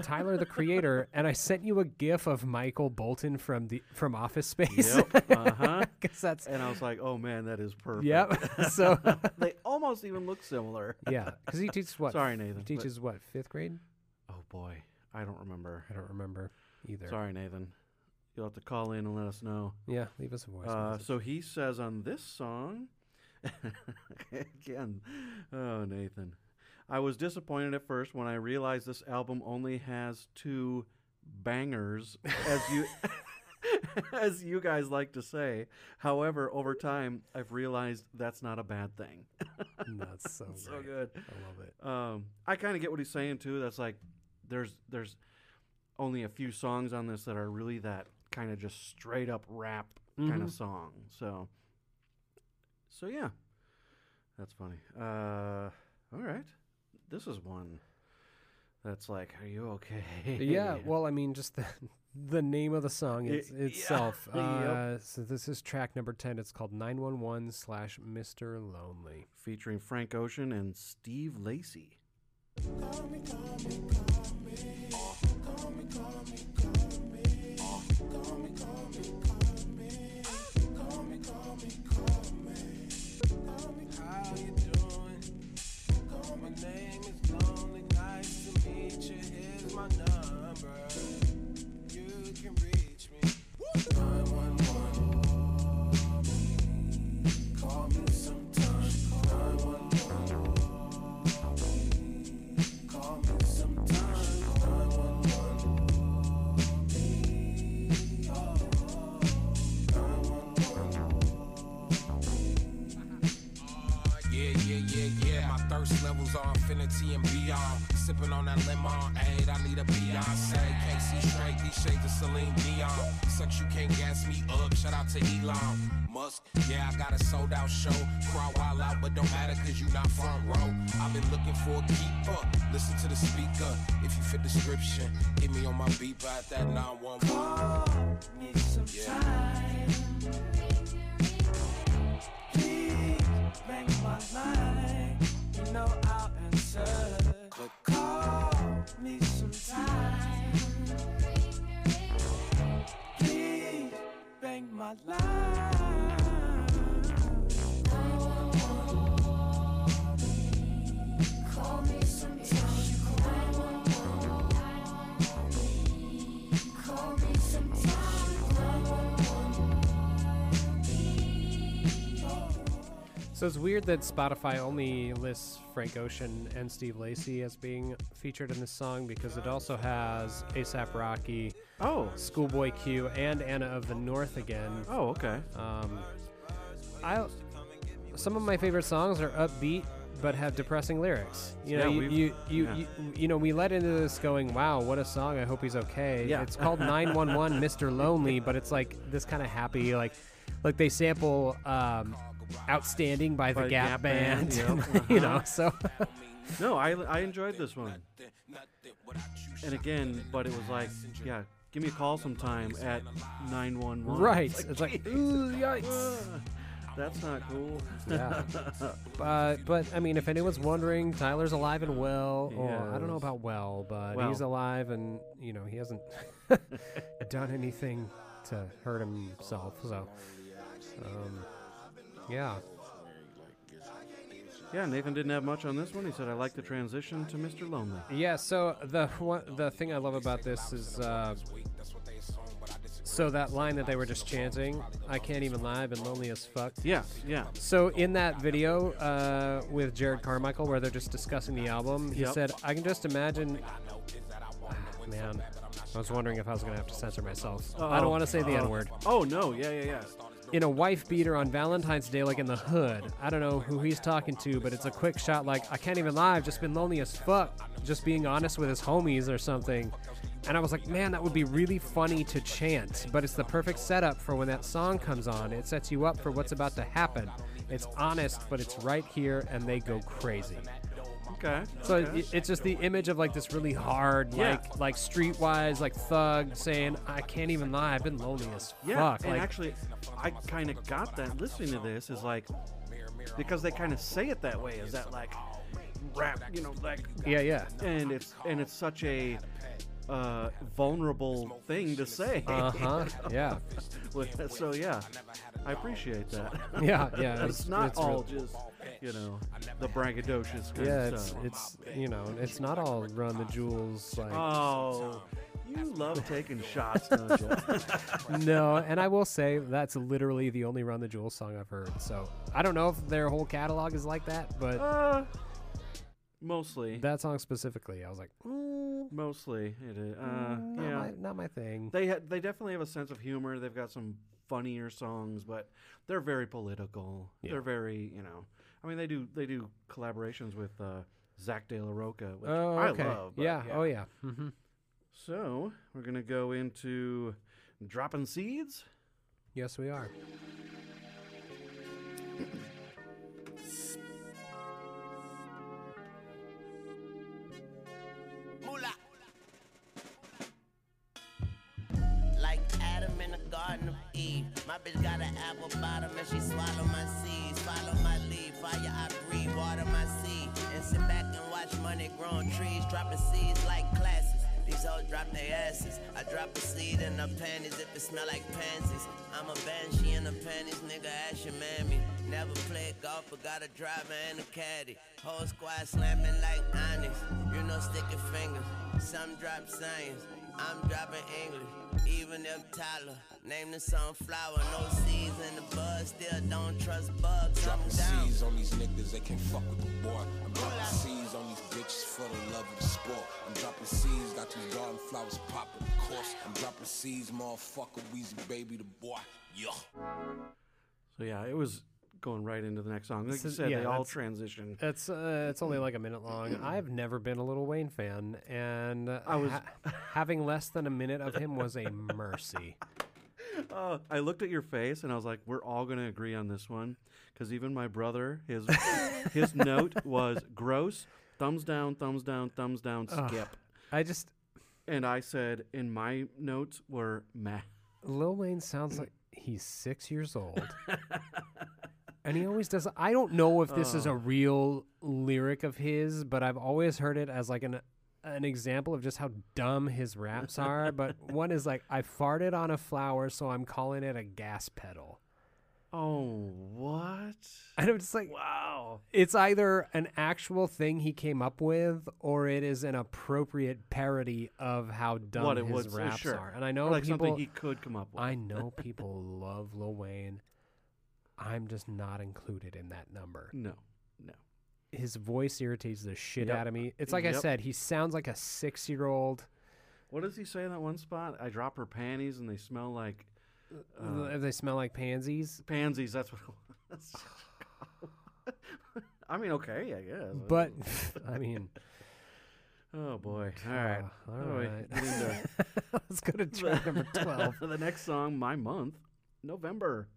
Tyler the Creator, and I sent you a GIF of Michael Bolton from the from Office Space. Yep. Uh-huh. that's and I was like, oh man, that is perfect. Yep. So- they almost even look similar. yeah, because he teaches what? Sorry, Nathan. He teaches what? Fifth grade? oh boy, I don't remember. I don't remember either. Sorry, Nathan. You'll have to call in and let us know. Yeah, leave us a voice. Uh, so he says on this song, Again, oh Nathan, I was disappointed at first when I realized this album only has two bangers, as you as you guys like to say. However, over time, I've realized that's not a bad thing. That's so so good. I love it. Um, I kind of get what he's saying too. That's like there's there's only a few songs on this that are really that kind of just straight up rap kind Mhm. of song. So so yeah, that's funny. Uh, all right, this is one that's like, are you okay? Yeah, well, I mean, just the the name of the song it's, yeah. itself. Yep. Uh, so this is track number ten. It's called nine one one slash Mister Lonely. featuring Frank Ocean and Steve Lacy. How infinity and beyond. Uh, sipping on that lemon, aid, I need a Beyonce. Can't see straight, these shades of Celine Dion. Sucks, you can't gas me up. Shout out to Elon Musk. Yeah, I got a sold out show. Crowd wild out, but don't matter cause you not front row. I've been looking for a keeper. Listen to the speaker. If you fit the description, hit me on my beat at that 911. Call me sometime. Please make my. You know I'll Call me sometime. Please bang my line. So it's weird that Spotify only lists Frank Ocean and Steve Lacy as being featured in this song because it also has ASAP Rocky, Oh, Schoolboy Q, and Anna of the North again. oh, okay. Um, I some of my favorite songs are upbeat but have depressing lyrics. You know, Yeah, you, you, you, yeah. you you know, we let into this going, "Wow, what a song! I hope he's okay." Yeah. It's called 911 Mr. Lonely, but it's like this kind of happy, like like they sample um, "Outstanding" by the By Gap, Gap Band, Band, yep, you know. uh-huh. So No, I, I enjoyed this one. And again, but it was like, yeah, give me a call sometime at 911. right, it's like, ooh, yikes. That's not cool. Yeah. But but I mean, if anyone's wondering, Tyler's alive and well. Or I don't know about well, but Well. he's alive, and you know he hasn't done anything to hurt himself. So, um, yeah. Yeah, Nathan didn't have much on this one. He said, I like the transition to Mr. Lonely. Yeah, so the one, the thing I love about this is uh, so that line that they were just chanting, "I can't even lie, I've been lonely as fuck." Yeah, yeah. So in that video uh, with Jerrod Carmichael, where they're just discussing the album, he Yep. said, "I can just imagine." Man, I was wondering if I was gonna have to censor myself. I Uh-oh. don't want to say the N word. Oh, no. Yeah, yeah, yeah. In a wife beater on Valentine's Day, like in the hood. I don't know who he's talking to, but it's a quick shot. Like I can't even lie, I've just been lonely as fuck. Just being honest with his homies or something. And I was like, man, that would be really funny to chant. But it's the perfect setup for when that song comes on. It sets you up for what's about to happen. It's honest, but it's right here, and they go crazy. Okay. So okay. it, it's just the image of like this really hard, Yeah. like like streetwise, like thug saying, "I can't even lie, I've been lonely as Yeah, fuck." and like, actually, I kind of got that listening to this is like because they kind of say it that way. Is that like rap? You know, like yeah, yeah. and it's and it's such a uh, vulnerable thing to say. Uh huh. Yeah. So yeah, I appreciate that. Yeah, yeah, it's, it's- not it's all real- just you know the braggadocious kind Yeah, of it's stuff. it's you know, it's not all run the jewels like oh, You love taking shots, don't you? no, and I will say that's literally the only Run the Jewels song I've heard. So I don't know if their whole catalog is like that, but uh, mostly. that song specifically, I was like, mm, Mostly, it is. Uh, mm, not, my, thing. they ha- they definitely have a sense of humor. They've got some funnier songs, but they're very political. Yeah. They're very, you know. I mean, they do they do collaborations with uh, Zack de la Rocha, which oh, I love. but yeah. Oh, yeah. Mm-hmm. So we're gonna go into dropping seeds. Yes, we are. Growing trees. Dropping seeds like classes. These hoes drop their asses. I drop a seed in her panties if it smell like pansies. I'm a banshee in the panties, nigga. Ask your mammy. Never played golf, but got a driver and a caddy. Whole squad slamming like Onyx. You know, stick your fingers. Some drop science. I'm dropping English. Even if Tyler named the sunflower, no seeds in the bud. Still don't trust bugs. Dropping seeds on these niggas, they can't fuck with the boy. I'm dropping seeds on these bitches for the love of the sport. I'm dropping seeds, got these garden flowers popping, of course. I'm dropping seeds, motherfucker, Weezy baby, the boy. Yeah. So yeah, it was going right into the next song. Like This you said, yeah, they all transition. It's uh, it's only like a minute long. I've never been a Lil Wayne fan, and I was- ha- having less than a minute of him was a mercy. Uh, I looked at your face and I was like, "We're all gonna agree on this one," because even my brother, his his note was gross, thumbs down, thumbs down, thumbs down, Ugh. skip. I just And I said, in my notes were meh. Lil Wayne sounds like he's six years old. and he always does. I don't know if this is a Oh. real lyric of his, but I've always heard it as like an an example of just how dumb his raps are. but one is like, I farted on a flower, so I'm calling it a gas pedal. Oh, what? And I'm just like, Wow. it's either an actual thing he came up with or it is an appropriate parody of how dumb what it his was? uh, raps sure. are. And I know Or like people something he could come up with. I know people love Lil Wayne. I'm just not included in that number. no, no. His voice irritates the shit Yep. out of me. It's like I said, he sounds like a six year old. What does he say in that one spot? I drop her panties and they smell like uh, they smell like pansies. pansies. That's what. It was. I mean, okay, I guess. But I mean, oh boy. All right. uh, all How do I right. into- Let's go to track number twelve. the next song, my month, November.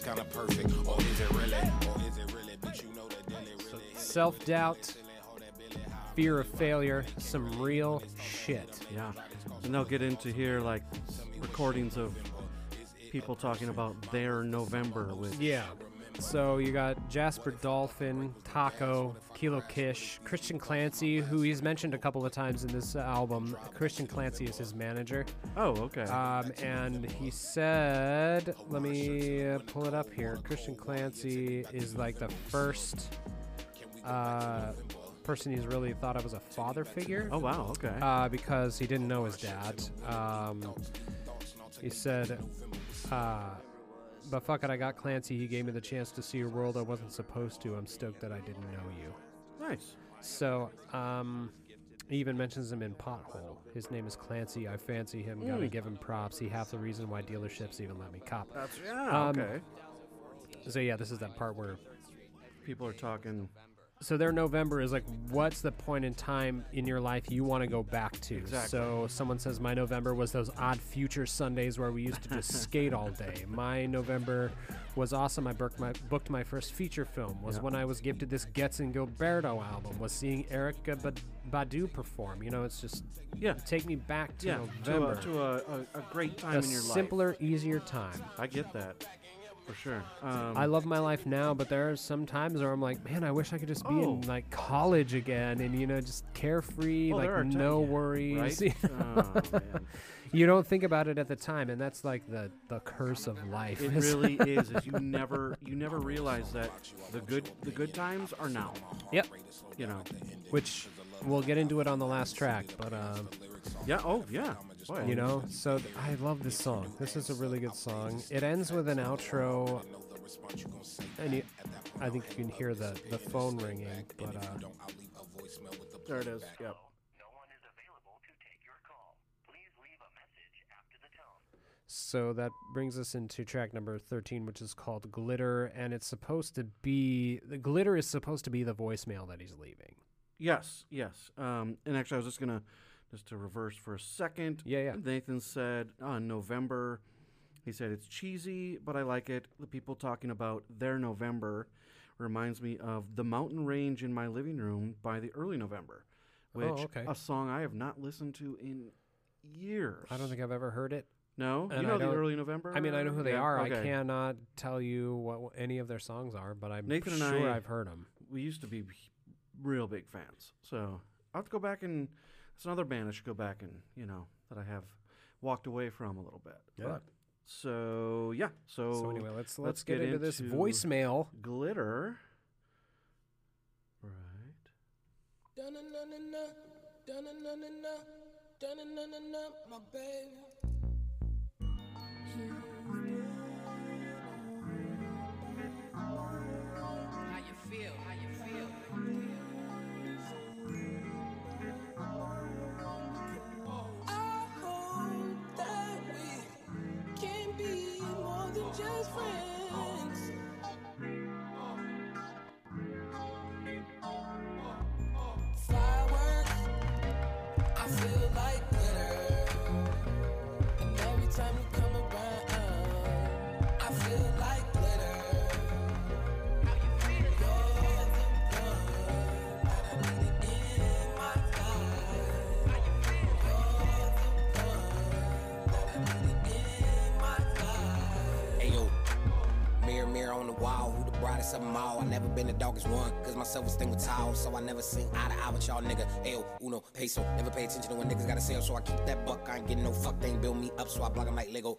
Then, life's kinda perfect. Or is it really? Or is it really? But you know that Dilly really Self doubt, fear of failure, some real shit. Yeah. And they'll get into here like recordings of people talking about their November with Yeah. So you got Jasper Dolphin, Taco, Kilo Kish, Christian Clancy, who he's mentioned a couple of times in this album. Christian Clancy is his manager. Oh, okay. Um, and he said, let me uh, pull it up here. Christian Clancy is like the first uh, person he's really thought of as a father figure. oh wow. Okay. Uh, because he didn't know his dad. Um, he said, uh, but fuck it, I got Clancy. He gave me the chance to see a world I wasn't supposed to. I'm stoked that I didn't know you. nice. So, um, he even mentions him in Pothole. His name is Clancy. I fancy him. Gotta Mm. give him props. He half the reason why dealerships even let me cop. That's yeah. Um, okay. So yeah, this is that part where People are talking. So their November is like, what's the point in time in your life you want to go back to? Exactly. So someone says my November was those odd future Sundays where we used to just skate all day. My November was awesome. I booked my booked my first feature film. Was Yeah. when I was gifted this Getz and Gilberto album. Was seeing Erykah Bad- Badu perform. You know, it's just Yeah. take me back to Yeah. To, November. a, to a, a, a great time a in your life. simpler, easier time. I get that. For sure. Um, I love my life now, but there are some times where I'm like, man, I wish I could just be in Oh. like college again, and you know, just carefree, Oh, there are like no worries. right? oh, man. you don't think about it at the time, and that's like the the curse of life. It really is. Is you never you never realize that the good the good times are now. Yep. You know. Which we'll get into it on the last track, but um, Yeah. Oh yeah. Boy, you know, so th- I love this song. This is a really good song. It ends with an outro, and you, I think you can hear the the phone ringing, but uh, There it is. Yep. So that brings us into track number 13, which is called Glitter, and it's supposed to be the glitter is supposed to be the voicemail that he's leaving. Yes. Yes. Um, and actually, I was just gonna just to reverse for a second. Yeah, yeah. Nathan said on November. He said it's cheesy, but I like it. The people talking about their November reminds me of the mountain range in my living room by the early November, oh, which Oh, okay. a song I have not listened to in years. I don't think I've ever heard it. No, and you I know the early November. I mean, I know who they Yeah, are. I cannot tell you what any of their songs are, but I'm Nathan and sure I- I've heard them. We used to be real big fans, so I'll have to go back and it's another band I should go back and you know that I have walked away from a little bit. Yeah. But, so yeah, so So anyway, let's let's, let's get, get into this voicemail. glitter. Right. Dun-na-na-na-na, dun-na-na-na-na, dun-na-na-na-na, my baby. Them all? I never been the darkest one, cause my self-esteem was tall, so I never seen eye to eye with y'all nigga. Ayo, uno, peso, never pay attention to when niggas gotta sell, so I keep that buck, I ain't getting no fuck, they ain't build me up, so I block block 'em like Lego.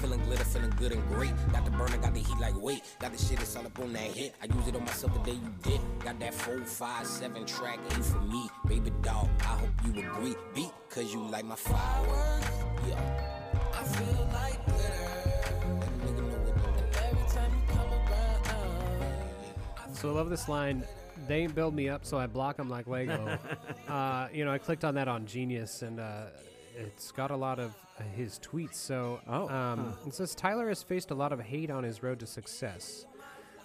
Feeling glitter, feeling good and great, got the burner, got the heat like weight, got the shit that's all up on that hit, I use it on myself the day you did, got that 4, 5, 7 track, ain't for me, baby dog, I hope you agree, beat, cause you like my fireworks, yeah. I feel like So I love this line. They ain't build me up, so I block them like Lego. uh, you know, I clicked on that on Genius, and uh, it's got a lot of his tweets. So Oh, um, it says Tyler has faced a lot of hate on his road to success.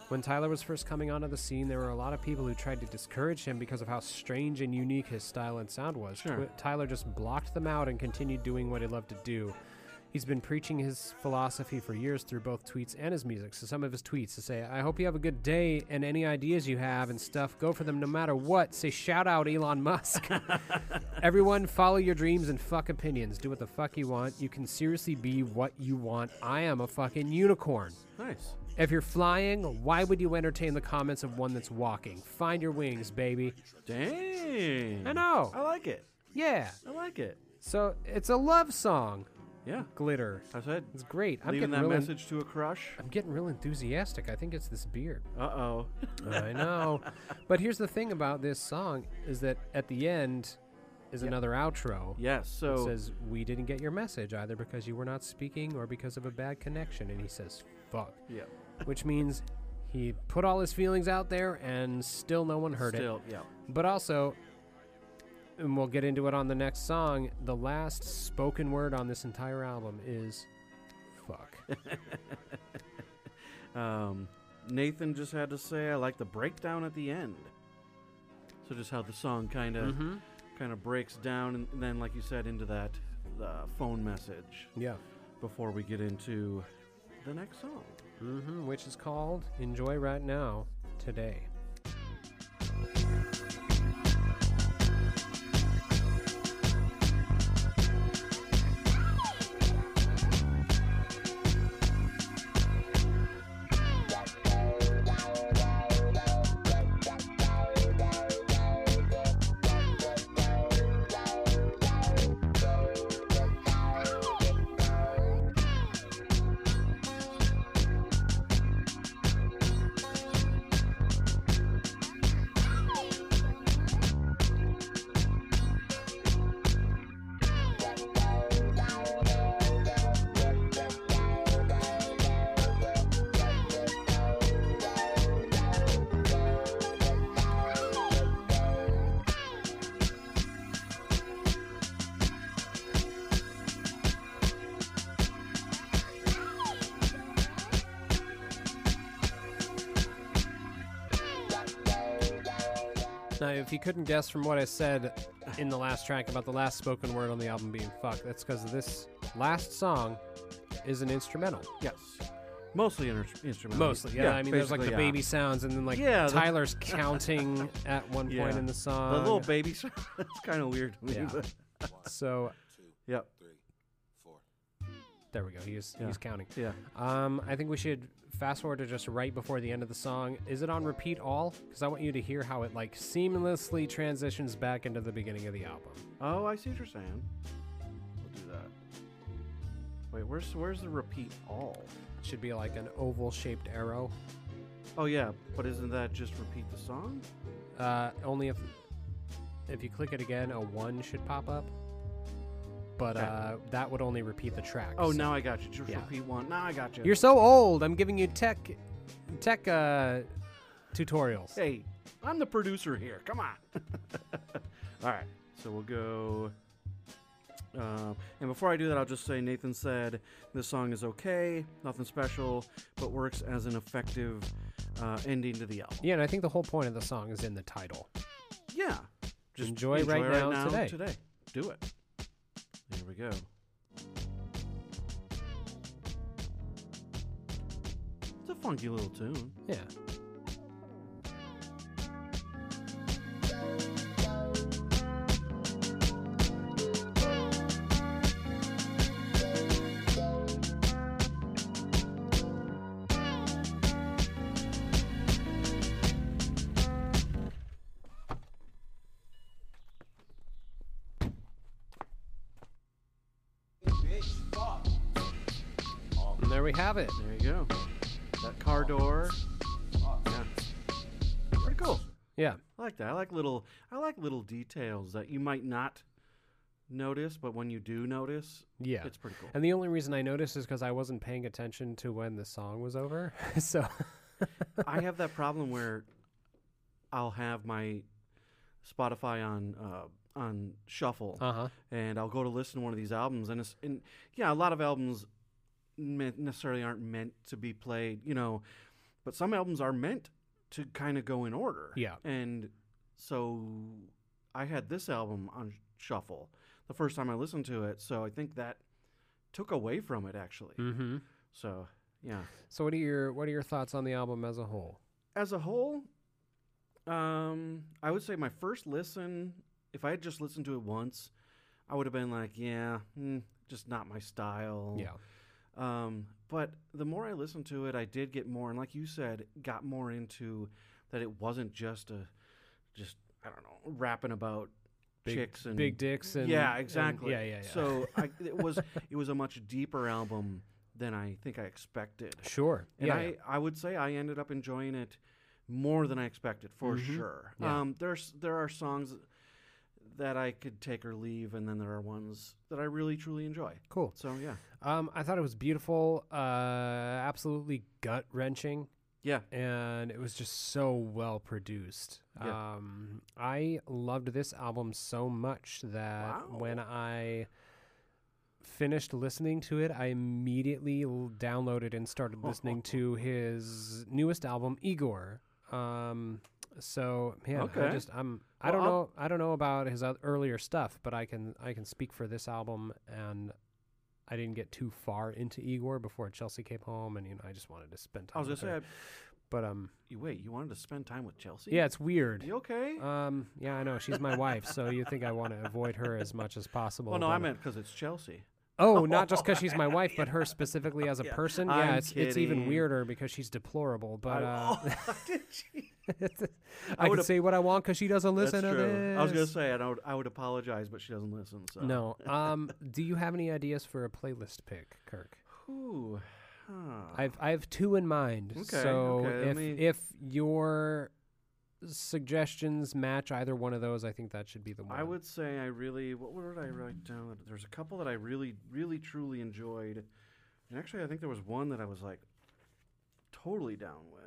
When Tyler was first coming onto the scene, there were a lot of people who tried to discourage him because of how strange and unique his style and sound was. Sure. Tyler just blocked them out and continued doing what he loved to do. He's been preaching his philosophy for years through both tweets and his music. So some of his tweets to say, "I hope you have a good day, and any ideas you have and stuff, go for them no matter what." Say, "Shout out Elon Musk." Everyone, follow your dreams and fuck opinions. Do what the fuck you want. You can seriously be what you want. I am a fucking unicorn. Nice. If you're flying, why would you entertain the comments of one that's walking? Find your wings, baby. Dang. I know. I like it. Yeah. I like it. So it's a love song. Yeah. Glitter. I said It's great. I'm leaving getting that real en- message to a crush. I'm getting real enthusiastic. I think it's this beard. Uh oh. I know. But here's the thing about this song is that at the end is another outro. Yes. It So says we didn't get your message either because you were not speaking or because of a bad connection and he says fuck. yeah. Which means he put all his feelings out there and still no one heard Still, it. yeah. But also and we'll get into it on the next song, the last spoken word on this entire album is fuck. Um, Nathan just had to say, I like the breakdown at the end. So just how the song kind of Mhm. kind of breaks down, and then, like you said, into that uh, phone message Yeah. before we get into the next song. hmm which is called Enjoy Right Now Today. Now, if you couldn't guess from what I said in the last track about the last spoken word on the album being fuck, that's because this last song is an instrumental. Yes. Mostly instrumental. Mostly, yeah. I mean, there's like the basically, yeah. baby sounds, and then like Yeah, the- Tyler's counting at one point in the song. The little baby sound. That's kind of weird to me. Yeah. But So yep. there we go. He's Yeah. he's counting. Yeah. Um, I think we should fast forward to just right before the end of the song. Is it on repeat all? Because I want you to hear how it like seamlessly transitions back into the beginning of the album. Oh, I see what you're saying. We'll do that. Wait, where's where's the repeat all? It should be like an oval shaped arrow. Oh yeah, but isn't that just repeat the song? Uh, only if if you click it again, a one should pop up. But uh, that would only repeat the track. Oh, so- now I got you. Just Yeah. repeat one. Now I got you. You're so old. I'm giving you tech tech uh, tutorials. Hey, I'm the producer here. Come on. All right, so we'll go. Uh, and before I do that, I'll just say Nathan said this song is okay, nothing special, but works as an effective uh, ending to the album. Yeah, and I think the whole point of the song is in the title. Yeah. Just Enjoy right now today. Today. Do it. Here we go. It's a funky little tune. Yeah. I like that. I like little I like little details that you might not notice, but when you do notice, Yeah. it's pretty cool. And the only reason I noticed is because I wasn't paying attention to when the song was over. so I have that problem where I'll have my Spotify on uh, on shuffle, Uh-huh. and I'll go to listen to one of these albums, and it's and yeah, a lot of albums necessarily aren't meant to be played, you know, but some albums are meant to kind of go in order. Yeah. and so I had this album on shuffle the first time I listened to it, so I think that took away from it actually. Mm-hmm. So yeah. So what are your what are your thoughts on the album as a whole? as a whole, um, I would say my first listen, if I had just listened to it once, I would have been like, yeah, mm, just not my style. Yeah. Um, but the more I listened to it, I did get more, and like you said, got more into that it wasn't just a, just I don't know, rapping about Big- chicks and big dicks and- yeah, and- exactly. yeah, yeah, yeah. So I, it was it was a much deeper album than I think I expected. Sure. And Yeah, I yeah. I would say I ended up enjoying it more than I expected for Mhm. sure. Um, there's there are songs that I could take or leave, and then there are ones that I really truly enjoy. Cool. So yeah, Um, I thought it was beautiful, uh, absolutely gut wrenching. Yeah. And it was just so well produced. Yeah. Um, I loved this album so much that when I finished listening to it, I immediately l- downloaded and started listening to his newest album, Igor. Um, so man, I Okay. just I'm I don't I'll- know I don't know about his earlier stuff, but I can I can speak for this album and I didn't get too far into Igor before Chelsea came home, and you know I just wanted to spend time. I was with gonna say, but um, you wait, you wanted to spend time with Chelsea? yeah, it's weird. You okay? Um, yeah, I know she's my wife, so you think I want to avoid her as much as possible. well, no, I meant because it's Chelsea. Oh, not just because she's my wife, but her specifically as a Yeah, person. I'm yeah, it's it's even weirder because she's deplorable. But uh, oh, did she? I, I can would've- say what I want because she doesn't listen That's to this. I was gonna say I don't. I would apologize, but she doesn't listen. So No. Um, do you have any ideas for a playlist pick, Kirk? Ooh. huh. I've I have two in mind. Okay, so okay, if me- if your suggestions match either one of those, I think that should be the one. I would say I really. What word did I write down? There's a couple that I really, really, truly enjoyed, and actually, I think there was one that I was like totally down with.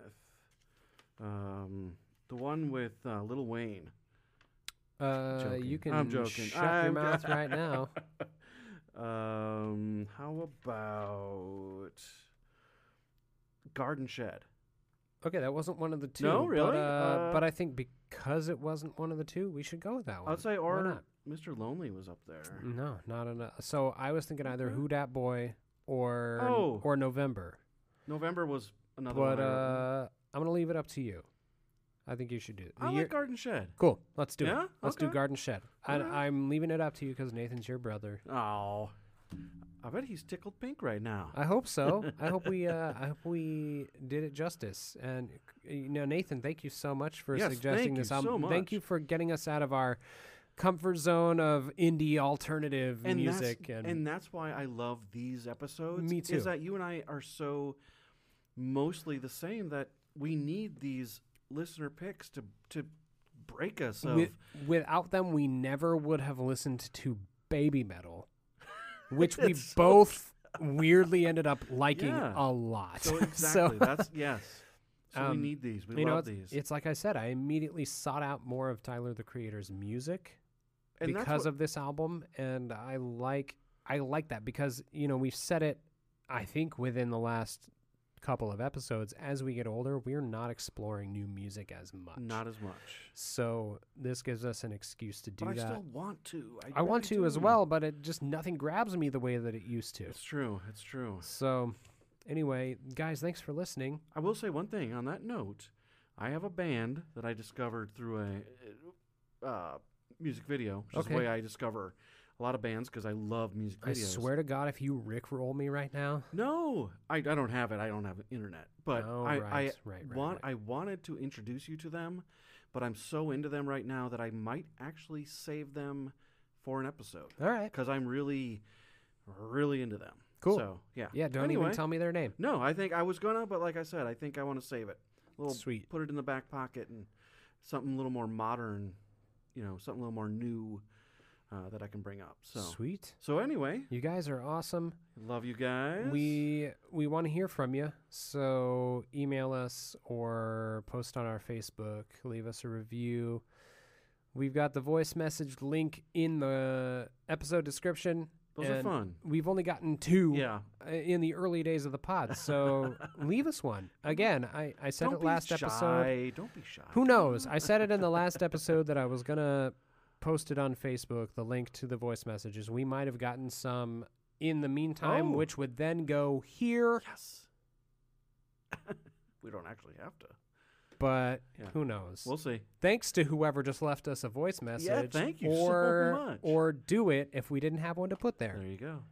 Um, the one with uh, Lil Wayne. Uh, Joking. you can I'm joking. shut your I'm mouth right now. um, how about Garden Shed? Okay, that wasn't one of the two. No, But, really? uh, Uh, but I think because it wasn't one of the two, we should go with that one. I'd say, or not? Mr. Lonely was up there. No, not enough. So I was thinking either Who Dat Boy or Oh. or November. November was another But one. Wrote. uh, I'm gonna leave it up to you. I think you should do it. I like Garden Shed. Cool. Let's do Yeah? it. Let's do Garden Shed. I, Alright. I'm leaving it up to you because Nathan's your brother. Oh, I bet he's tickled pink right now. I hope so. I hope we. Uh, I hope we did it justice. And you know, Nathan, thank you so much for Yes, suggesting thank this you album. so Thank you for getting us out of our comfort zone of indie alternative and music. that's, And, and that's why I love these episodes. Me too. Is that you and I are so mostly the same that we need these listener picks to to break us of with, without them, we never would have listened to Babymetal, which we so both weirdly ended up liking Yeah. a lot. So exactly, that's yes. So we um, need these. We you know, it's, these. It's like I said, I immediately sought out more of Tyler the Creator's music And because what- of this album, and I like I like that because you know we've said it. I think within the last couple of episodes, as we get older, we're not exploring new music as much. Not as much. So this gives us an excuse to do But I that. still want to. I, I want to as well, but it just nothing grabs me the way that it used to. It's true. It's true. So, anyway, guys, thanks for listening. I will say one thing on that note. I have a band that I discovered through a uh, music video, which is Okay. the way I discover a lot of bands because I love music videos. I swear to God, if you rickroll me right now, No, I, I don't have it. I don't have internet. But Oh, I, right, I right, right, want I wanted to introduce you to them, but I'm so into them right now that I might actually save them for an episode. All right. Because I'm really, really into them. Cool. So yeah. Yeah, don't Anyway, even tell me their name. No, I think I was gonna, but like I said, I think I want to save it. A little Sweet. Put it in the back pocket and something a little more modern, you know, something a little more new uh, that I can bring up. So Sweet. So anyway, You guys are awesome. love you guys. We we want to hear from you. So email us or post on our Facebook. Leave us a review. We've got the voice message link in the episode description. Those are fun. We've only gotten two Yeah. uh, in the early days of the pod. So leave us one. Again, I, I said Don't it be last shy. episode. Don't be shy. Who knows? I said it in the last episode that I was going to post it on Facebook, the link to the voice messages. We might have gotten some in the meantime, Oh. which would then go here. Yes. we don't actually have to. But Yeah. who knows? We'll see. Thanks to whoever just left us a voice message. Yeah, thank you so or, much. Or do it if we didn't have one to put there. There you go.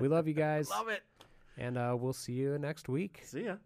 We love you guys. Love it. And uh, we'll see you next week. See ya.